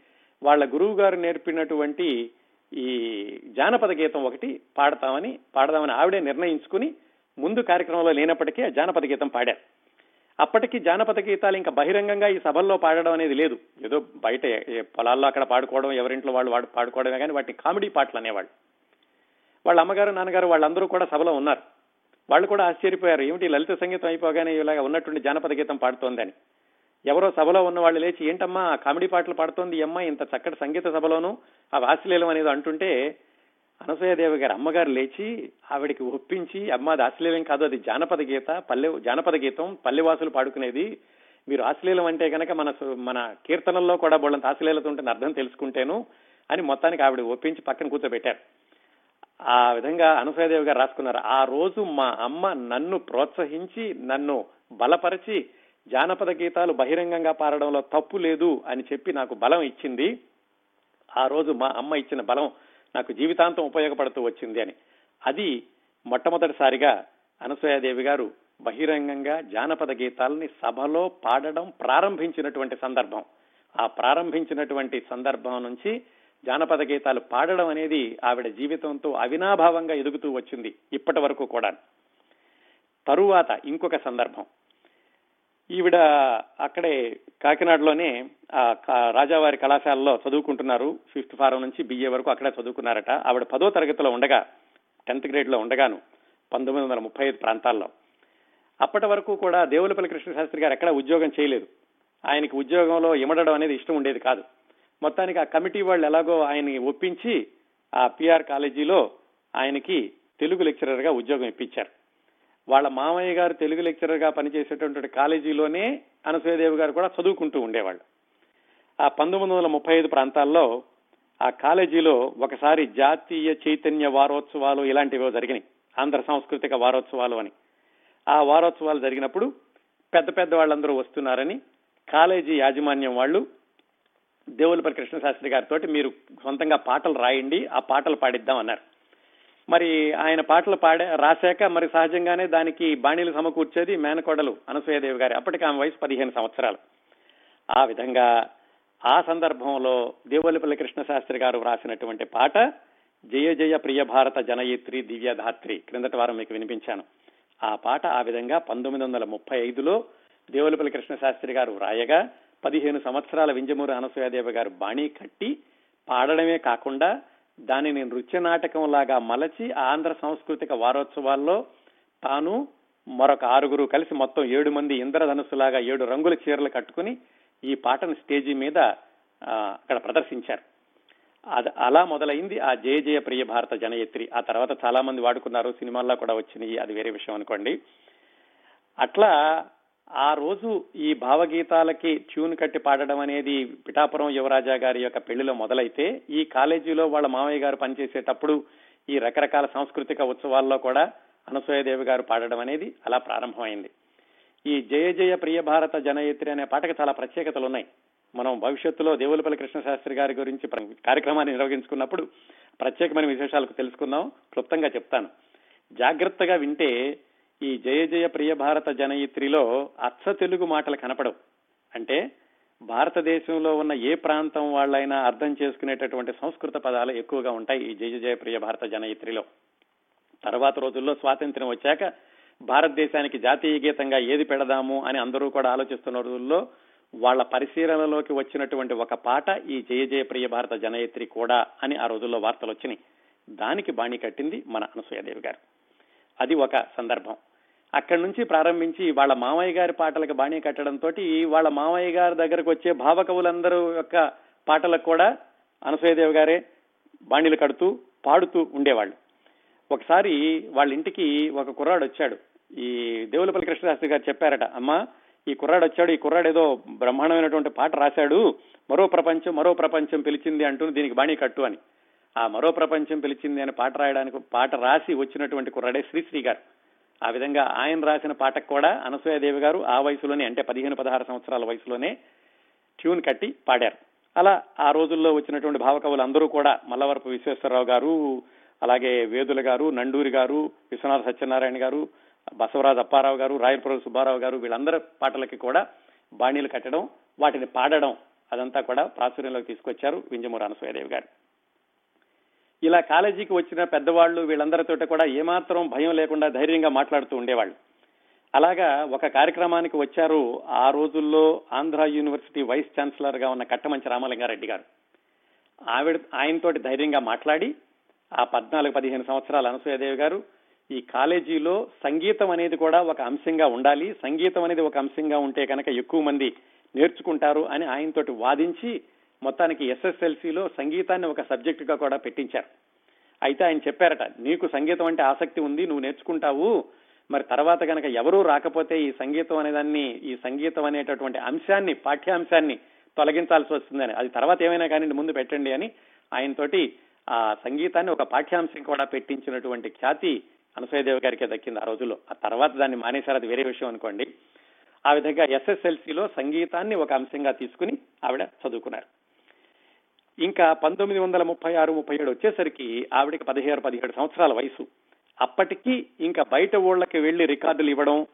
Speaker 1: వాళ్ళ గురువు గారు నేర్పినటువంటి ఈ జానపద గీతం ఒకటి పాడతామని పాడదామని ఆవిడే నిర్ణయించుకుని ముందు కార్యక్రమంలో లేనప్పటికీ ఆ జానపద గీతం పాడారు. అప్పటికి జానపద గీతాలు ఇంకా బహిరంగంగా ఈ సభల్లో పాడడం అనేది లేదు. ఏదో బయట పొలాల్లో అక్కడ పాడుకోవడం ఎవరింట్లో వాళ్ళు వాడు పాడుకోవడమే కానీ వాటిని కామెడీ పాటలు అనేవాళ్ళు. వాళ్ళ అమ్మగారు నాన్నగారు వాళ్ళందరూ కూడా సభలో ఉన్నారు. వాళ్ళు కూడా ఆశ్చర్యపోయారు. ఏమిటి లలిత సంగీతం అయిపోగానే ఇలాగ ఉన్నటువంటి జానపద గీతం పాడుతోందని. ఎవరో సభలో ఉన్న వాళ్ళు లేచి ఏంటమ్మా కామెడీ పాటలు పాడుతోంది ఈ అమ్మాయి ఇంత చక్కటి సంగీత సభలోనూ ఆ వాసిలేలం అనేది అంటుంటే అనసూయదేవి గారి అమ్మగారు లేచి ఆవిడికి ఒప్పించి అమ్మ అది ఆశ్లీలం కాదు అది జానపద గీత పల్లె జానపద గీతం పల్లెవాసులు పాడుకునేది. మీరు ఆశ్లీలం అంటే కనుక మన మన కీర్తనల్లో కూడా బోళ్ళంత ఆశ్లీలత ఉంటుంది అర్థం తెలుసుకుంటేను అని మొత్తానికి ఆవిడ ఒప్పించి పక్కన కూర్చోబెట్టారు. ఆ విధంగా అనసూయదేవి గారు రాసుకున్నారు. ఆ రోజు మా అమ్మ నన్ను ప్రోత్సహించి నన్ను బలపరిచి జానపద గీతాలు బహిరంగంగా పాడడంలో తప్పు లేదు అని చెప్పి నాకు బలం ఇచ్చింది. ఆ రోజు మా అమ్మ ఇచ్చిన బలం నాకు జీవితాంతం ఉపయోగపడుతూ వచ్చింది అని. అది మొట్టమొదటిసారిగా అనసూయాదేవి గారు బహిరంగంగా జానపద గీతాలని సభలో పాడడం ప్రారంభించినటువంటి సందర్భం. ఆ ప్రారంభించినటువంటి సందర్భం నుంచి జానపద గీతాలు పాడడం అనేది ఆవిడ జీవితంతో అవినాభావంగా ఎదుగుతూ వచ్చింది ఇప్పటి వరకు కూడా తరువాత ఇంకొక సందర్భం. ఈవిడ అక్కడే కాకినాడలోనే ఆ రాజావారి కళాశాలలో చదువుకుంటున్నారు. ఫిఫ్త్ ఫారం నుంచి బిఏ వరకు అక్కడే చదువుకున్నారట. ఆవిడ పదో తరగతిలో ఉండగా టెన్త్ గ్రేడ్లో ఉండగాను పంతొమ్మిది వందల ముప్పై ఐదు ప్రాంతాల్లో. అప్పటి వరకు కూడా దేవులపల్లి కృష్ణశాస్త్రి గారు ఎక్కడ ఉద్యోగం చేయలేదు. ఆయనకి ఉద్యోగంలో ఇమడడం అనేది ఇష్టం ఉండేది కాదు. మొత్తానికి ఆ కమిటీ వాళ్ళు ఎలాగో ఆయన్ని ఒప్పించి ఆ పిఆర్ కాలేజీలో ఆయనకి తెలుగు లెక్చరర్గా ఉద్యోగం ఇప్పించారు. వాళ్ళ మామయ్య గారు తెలుగు లెక్చరర్గా పనిచేసేటటువంటి కాలేజీలోనే అనసూయదేవి గారు కూడా చదువుకుంటూ ఉండేవాళ్ళు. ఆ పంతొమ్మిది వందల ముప్పై ఐదు ప్రాంతాల్లో ఆ కాలేజీలో ఒకసారి జాతీయ చైతన్య వారోత్సవాలు ఇలాంటివో జరిగినాయి. ఆంధ్ర సాంస్కృతిక వారోత్సవాలు అని. ఆ వారోత్సవాలు జరిగినప్పుడు పెద్ద పెద్ద వాళ్ళందరూ వస్తున్నారని కాలేజీ యాజమాన్యం వాళ్ళు దేవులపల్లి కృష్ణశాస్త్రి గారితో మీరు సొంతంగా పాటలు రాయండి ఆ పాటలు పాడిద్దాం అన్నారు. మరి ఆయన పాటలు పాడే రాశాక మరి సహజంగానే దానికి బాణీలు సమకూర్చేది మేనకోడలు అనసూయదేవి గారి. అప్పటికి ఆమె వయసు పదిహేను సంవత్సరాలు. ఆ విధంగా ఆ సందర్భంలో దేవులపల్లి కృష్ణశాస్త్రి గారు వ్రాసినటువంటి పాట జయ జయ ప్రియ భారత జనయిత్రి దివ్యధాత్రి క్రిందటి వారం మీకు వినిపించాను. ఆ పాట ఆ విధంగా పంతొమ్మిది వందల ముప్పై ఐదులో దేవులపల్లి కృష్ణశాస్త్రి గారు వ్రాయగా పదిహేను సంవత్సరాల వింజమూరు అనసూయాదేవి గారు బాణీ కట్టి పాడడమే కాకుండా దానిని నృత్య నాటకంలాగా మలచి ఆంధ్ర సాంస్కృతిక వారోత్సవాల్లో తాను మరొక ఆరుగురు కలిసి మొత్తం ఏడు మంది ఇంద్రధనుసులాగా ఏడు రంగుల చీరలు కట్టుకుని ఈ పాటను స్టేజీ మీద అక్కడ ప్రదర్శించారు. అది అలా మొదలైంది ఆ జయ జయ ప్రియ భారత జనయత్రి. ఆ తర్వాత చాలా మంది వాడుకున్నారు సినిమాల్లో కూడా వచ్చినాయి అది వేరే విషయం అనుకోండి. అట్లా ఆ రోజు ఈ భావగీతాలకి ట్యూన్ కట్టి పాడడం అనేది పిఠాపురం యువరాజా గారి యొక్క పెళ్ళిలో మొదలైతే ఈ కాలేజీలో వాళ్ళ మామయ్య గారు పనిచేసేటప్పుడు ఈ రకరకాల సాంస్కృతిక ఉత్సవాల్లో కూడా అనసూయదేవి గారు పాడడం అనేది అలా ప్రారంభమైంది. ఈ జయ జయ ప్రియ భారత జనయత్రి అనే పాటకు చాలా ప్రత్యేకతలు ఉన్నాయి. మనం భవిష్యత్తులో దేవులపల్లి కృష్ణశాస్త్రి గారి గురించి ప్ర- కార్యక్రమాన్ని నిర్వహించుకున్నప్పుడు ప్రత్యేకమైన విశేషాలకు తెలుసుకుందాం. క్లుప్తంగా చెప్తాను. జాగ్రత్తగా వింటే ఈ జయ జయ ప్రియ భారత జనయిత్రిలో అచ్చ తెలుగు మాటలు కనపడవు. అంటే భారతదేశంలో ఉన్న ఏ ప్రాంతం వాళ్ళైనా అర్థం చేసుకునేటటువంటి సంస్కృత పదాలు ఎక్కువగా ఉంటాయి ఈ జయ జయ ప్రియ భారత జనయిత్రిలో. తర్వాత రోజుల్లో స్వాతంత్ర్యం వచ్చాక భారతదేశానికి జాతీయ గీతంగా ఏది పెడదాము అని అందరూ కూడా ఆలోచిస్తున్న రోజుల్లో వాళ్ళ పరిశీలనలోకి వచ్చినటువంటి ఒక పాట ఈ జయ జయ ప్రియ భారత జనయత్రి కూడా అని ఆ రోజుల్లో వార్తలు వచ్చినాయి. దానికి బాణి కట్టింది మన అనసూయదేవి గారు. అది ఒక సందర్భం. అక్కడి నుంచి ప్రారంభించి వాళ్ళ మామయ్య గారి పాటలకు బాణీ కట్టడంతో వాళ్ళ మామయ్య గారి దగ్గరకు వచ్చే భావకవులందరూ యొక్క పాటలకు కూడా అనసూయదేవి గారే బాణీలు కడుతూ పాడుతూ ఉండేవాళ్ళు. ఒకసారి వాళ్ళ ఇంటికి ఒక కుర్రాడు వచ్చాడు. ఈ దేవులపల్లి కృష్ణశాస్త్రి గారు చెప్పారట అమ్మా ఈ కుర్రాడు వచ్చాడు ఈ కుర్రాడు ఏదో బ్రహ్మాండమైనటువంటి పాట రాశాడు. మరో ప్రపంచం మరో ప్రపంచం పిలిచింది అంటూ దీనికి బాణీ కట్టు అని. ఆ మరో ప్రపంచం పిలిచింది అని పాట రాయడానికి పాట రాసి వచ్చినటువంటి కుర్రాడే శ్రీశ్రీ గారు. ఆ విధంగా ఆయన రాసిన పాటకు కూడా అనసూయదేవి గారు ఆ వయసులోనే అంటే పదిహేను పదహారు సంవత్సరాల వయసులోనే ట్యూన్ కట్టి పాడారు. అలా ఆ రోజుల్లో వచ్చినటువంటి భావకవులు అందరూ కూడా మల్లవరపు విశ్వేశ్వరరావు గారు అలాగే వేదుల గారు నండూరి గారు విశ్వనాథ సత్యనారాయణ గారు బసవరాజ్ అప్పారావు గారు రాయలపురం సుబ్బారావు గారు వీళ్ళందరి పాటలకి కూడా బాణీలు కట్టడం వాటిని పాడడం అదంతా కూడా ప్రాచుర్యంలోకి తీసుకొచ్చారు వింజమూరు అనసూయదేవి గారు. ఇలా కాలేజీకి వచ్చిన పెద్దవాళ్ళు వీళ్ళందరితో కూడా ఏమాత్రం భయం లేకుండా ధైర్యంగా మాట్లాడుతూ ఉండేవాళ్ళు. అలాగా ఒక కార్యక్రమానికి వచ్చారు ఆ రోజుల్లో ఆంధ్ర యూనివర్సిటీ వైస్ ఛాన్సలర్గా ఉన్న కట్టమంచి రామలింగారెడ్డి గారు. ఆవిడ ఆయనతోటి ధైర్యంగా మాట్లాడి ఆ పద్నాలుగు పదిహేను సంవత్సరాల అనసూయదేవి గారు ఈ కాలేజీలో సంగీతం అనేది కూడా ఒక అంశంగా ఉండాలి సంగీతం అనేది ఒక అంశంగా ఉంటే కనుక ఎక్కువ మంది నేర్చుకుంటారు అని ఆయనతోటి వాదించి మొత్తానికి ఎస్ఎస్ఎల్సిలో సంగీతాన్ని ఒక సబ్జెక్టుగా కూడా పెట్టించారు. అయితే ఆయన చెప్పారట నీకు సంగీతం అంటే ఆసక్తి ఉంది నువ్వు నేర్చుకుంటావు. మరి తర్వాత కనుక ఎవరూ రాకపోతే ఈ సంగీతం అనేదాన్ని ఈ సంగీతం అనేటటువంటి అంశాన్ని పాఠ్యాంశాన్ని తొలగించాల్సి వస్తుందని. అది తర్వాత ఏమైనా కానీ ముందు పెట్టండి అని ఆయనతోటి ఆ సంగీతాన్ని ఒక పాఠ్యాంశం కూడా పెట్టించినటువంటి ఖ్యాతి అనసూయదేవి గారికి దక్కింది ఆ రోజుల్లో. ఆ తర్వాత దాన్ని మానేశారు అది వేరే విషయం అనుకోండి. ఆ విధంగా ఎస్ఎస్ఎల్సిలో సంగీతాన్ని ఒక అంశంగా తీసుకుని ఆవిడ చదువుకున్నారు. ఇంకా పంతొమ్మిది వందల ముప్పై ఆరు ముప్పై ఏడు వచ్చేసరికి ఆవిడకి పదిహేడు పదిహేడు సంవత్సరాల వయసు. అప్పటికి ఇంకా బయట ఊళ్ళకి వెళ్ళి రికార్డులు ఇవ్వడం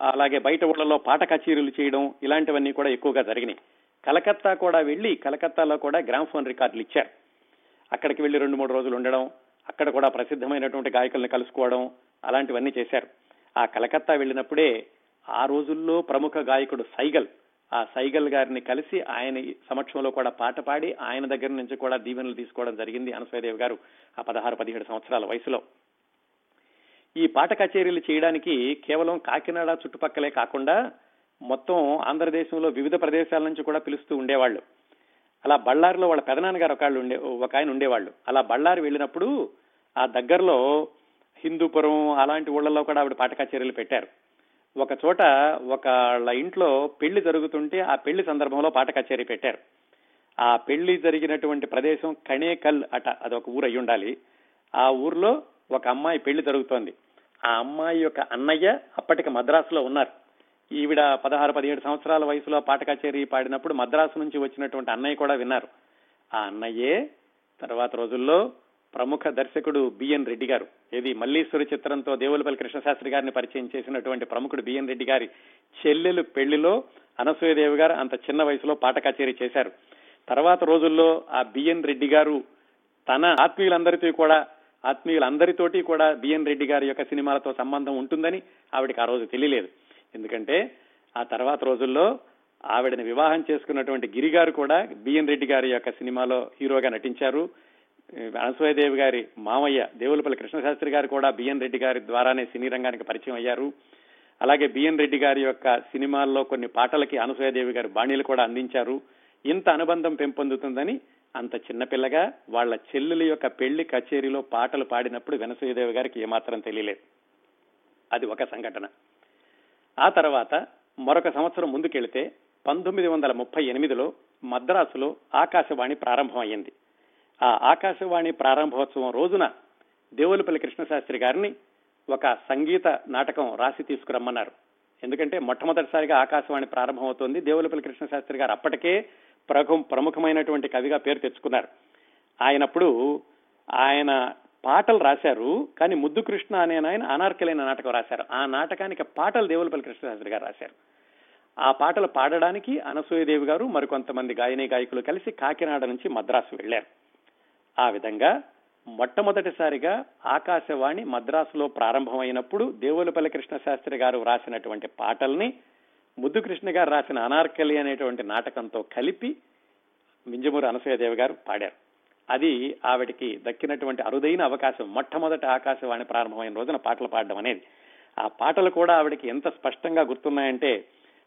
Speaker 1: అలాగే బయట ఊళ్ళలో పాట కచేరీలు చేయడం ఇలాంటివన్నీ కూడా ఎక్కువగా జరిగినాయి. కలకత్తా కూడా వెళ్ళి కలకత్తాలో కూడా గ్రామ్ఫోన్ రికార్డులు ఇచ్చారు. అక్కడికి వెళ్ళి రెండు మూడు రోజులు ఉండడం అక్కడ కూడా ప్రసిద్ధమైనటువంటి గాయకుల్ని కలుసుకోవడం అలాంటివన్నీ చేశారు. ఆ కలకత్తా వెళ్ళినప్పుడే ఆ రోజుల్లో ప్రముఖ గాయకుడు సైగల్ ఆ సైగల్ గారిని కలిసి ఆయన సమక్షంలో కూడా పాట పాడి ఆయన దగ్గర నుంచి కూడా దీవెనలు తీసుకోవడం జరిగింది అనసూయదేవి గారు ఆ పదహారు పదిహేడు సంవత్సరాల వయసులో. ఈ పాట కచేరీలు చేయడానికి కేవలం కాకినాడ చుట్టుపక్కలే కాకుండా మొత్తం ఆంధ్రదేశంలో వివిధ ప్రదేశాల నుంచి కూడా పిలుస్తూ ఉండేవాళ్ళు. అలా బళ్ళారిలో వాళ్ళ పెదనాన్నగారు ఒకళ్ళు ఉండే ఒక ఆయన ఉండేవాళ్ళు. అలా బళ్ళారి వెళ్ళినప్పుడు ఆ దగ్గరలో హిందూపురం అలాంటి ఊళ్ళలో కూడా ఆవిడ పాట కచేరీలు పెట్టారు. ఒక చోట ఒకళ్ళ ఇంట్లో పెళ్ళి జరుగుతుంటే ఆ పెళ్ళి సందర్భంలో పాట కచేరీ పెట్టారు. ఆ పెళ్ళి జరిగినటువంటి ప్రదేశం కణేకల్ అట అదొక ఊరు అయి ఉండాలి. ఆ ఊర్లో ఒక అమ్మాయి పెళ్ళి జరుగుతోంది. ఆ అమ్మాయి యొక్క అన్నయ్య అప్పటికి మద్రాసులో ఉన్నారు. ఈవిడ పదహారు పదిహేడు సంవత్సరాల వయసులో పాట కచేరీ పాడినప్పుడు మద్రాసు నుంచి వచ్చినటువంటి అన్నయ్య కూడా విన్నారు. ఆ అన్నయ్యే తర్వాత రోజుల్లో ప్రముఖ దర్శకుడు బిఎన్ రెడ్డి గారు. ఇది మల్లీశ్వరి చిత్రంతో దేవులపల్లి కృష్ణశాస్త్రి గారిని పరిచయం చేసినటువంటి ప్రముఖుడు బిఎన్ రెడ్డి గారి చెల్లెలు పెళ్ళిలో అనసూయదేవి గారు అంత చిన్న వయసులో పాట కచేరీ చేశారు. తర్వాత రోజుల్లో ఆ బిఎన్ రెడ్డి గారు తన ఆత్మీయులందరితో కూడా ఆత్మీయులందరితోటి కూడా బిఎన్ రెడ్డి గారి యొక్క సినిమాలతో సంబంధం ఉంటుందని ఆవిడకి ఆ రోజు తెలియలేదు. ఎందుకంటే ఆ తర్వాత రోజుల్లో ఆవిడని వివాహం చేసుకున్నటువంటి గిరిగారు కూడా బిఎన్ రెడ్డి గారి యొక్క సినిమాలో హీరోగా నటించారు. అనసూయదేవి గారి మామయ్య దేవులపల్లి కృష్ణశాస్త్రి గారు కూడా బిఎన్ రెడ్డి గారి ద్వారానే సినీ రంగానికి పరిచయం అయ్యారు. అలాగే బిఎన్ రెడ్డి గారి యొక్క సినిమాల్లో కొన్ని పాటలకి అనసూయదేవి గారి బాణీలు కూడా అందించారు. ఇంత అనుబంధం పెంపొందుతుందని అంత చిన్నపిల్లగా వాళ్ళ చెల్లెల యొక్క పెళ్ళి కచేరీలో పాటలు పాడినప్పుడు వెనసూయదేవి గారికి ఏమాత్రం తెలియలేదు. అది ఒక సంఘటన. ఆ తర్వాత మరొక సంవత్సరం ముందుకెళ్తే పంతొమ్మిది వందల ముప్పై ఎనిమిదిలో మద్రాసులో ఆకాశవాణి ప్రారంభం అయ్యింది ఆ ఆకాశవాణి ప్రారంభోత్సవం రోజున దేవులపల్లి కృష్ణశాస్త్రి గారిని ఒక సంగీత నాటకం రాసి తీసుకురమ్మన్నారు. ఎందుకంటే మొట్టమొదటిసారిగా ఆకాశవాణి ప్రారంభమవుతోంది. దేవులపల్లి కృష్ణశాస్త్రి గారు అప్పటికే ప్రముఖ ప్రముఖమైనటువంటి కవిగా పేరు తెచ్చుకున్నారు. ఆయనప్పుడు ఆయన పాటలు రాశారు కానీ ముద్దు కృష్ణ అనే ఆయన అనార్కలైన నాటకం రాశారు. ఆ నాటకానికి పాటలు దేవులపల్లి కృష్ణశాస్త్రి గారు రాశారు. ఆ పాటలు పాడడానికి అనసూయదేవి గారు మరికొంతమంది గాయని గాయకులు కలిసి కాకినాడ నుంచి మద్రాసు వెళ్ళారు ఆ విధంగా మొట్టమొదటిసారిగా ఆకాశవాణి మద్రాసులో ప్రారంభమైనప్పుడు దేవులపల్లి కృష్ణశాస్త్రి గారు రాసినటువంటి పాటల్ని ముద్దు కృష్ణ గారు రాసిన అనార్కలి అనేటువంటి నాటకంతో కలిపి మింజమూరు అనసూయదేవి గారు పాడారు. అది ఆవిడికి దక్కినటువంటి అరుదైన అవకాశం. మొట్టమొదటి ఆకాశవాణి ప్రారంభమైన రోజున పాటలు పాడడం అనేది. ఆ పాటలు కూడా ఆవిడకి ఎంత స్పష్టంగా గుర్తున్నాయంటే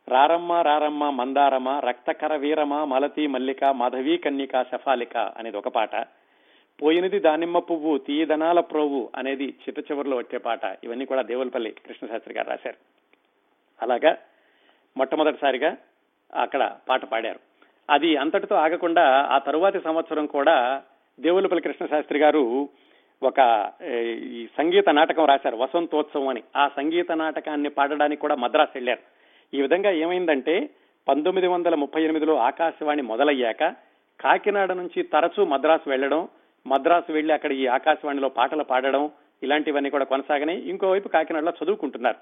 Speaker 1: రారమ్మ రారమ్మ మందారమ రక్తకర వీరమ మలతి మల్లిక మాధవీ కన్నిక శఫాలిక అనేది ఒక పాట. పోయినది దానిమ్మ పువ్వు తీయదనాల ప్రోవు అనేది చిట్ట చివరిలో వచ్చే పాట. ఇవన్నీ కూడా దేవులపల్లి కృష్ణశాస్త్రి గారు రాశారు. అలాగా మొట్టమొదటిసారిగా అక్కడ పాట పాడారు. అది అంతటితో ఆగకుండా ఆ తరువాతి సంవత్సరం కూడా దేవులపల్లి కృష్ణశాస్త్రి గారు ఒక ఈ సంగీత నాటకం రాశారు వసంతోత్సవం అని. ఆ సంగీత నాటకాన్ని పాడడానికి కూడా మద్రాసు వెళ్ళారు. ఈ విధంగా ఏమైందంటే పంతొమ్మిది వందల ముప్పై ఎనిమిదిలో ఆకాశవాణి మొదలయ్యాక కాకినాడ నుంచి తరచూ మద్రాసు వెళ్ళడం మద్రాసు వెళ్ళి అక్కడ ఈ ఆకాశవాణిలో పాటలు పాడడం ఇలాంటివన్నీ కూడా కొనసాగినాయి ఇంకోవైపు కాకినాడలో చదువుకుంటున్నారు.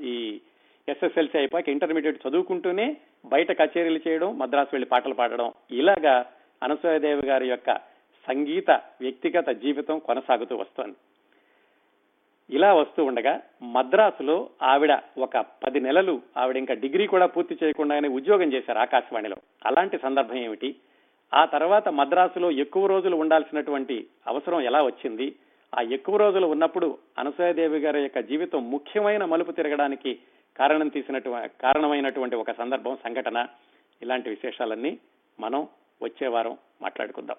Speaker 1: ఈ ఎస్ఎస్ఎల్సీ అయిపోయాక ఇంటర్మీడియట్ చదువుకుంటూనే బయట కచేరీలు చేయడం మద్రాసు వెళ్ళి పాటలు పాడడం ఇలాగా అనసూయదేవి గారి యొక్క సంగీత వ్యక్తిగత జీవితం కొనసాగుతూ వస్తోంది. ఇలా వస్తూ ఉండగా మద్రాసులో ఆవిడ ఒక పది నెలలు ఆవిడ ఇంకా డిగ్రీ కూడా పూర్తి చేయకుండానే ఉద్యోగం చేశారు ఆకాశవాణిలో. అలాంటి సందర్భం ఏమిటి? ఆ తర్వాత మద్రాసులో ఎక్కువ రోజులు ఉండాల్సినటువంటి అవసరం ఎలా వచ్చింది? ఆ ఎక్కువ రోజులు ఉన్నప్పుడు అనసూయదేవి గారి యొక్క జీవితం ముఖ్యమైన మలుపు తిరగడానికి కారణం తీసినటువంటి కారణమైనటువంటి ఒక సందర్భం సంఘటన. ఇలాంటి విశేషాలన్నీ మనం వచ్చే వారం మాట్లాడుకుందాం.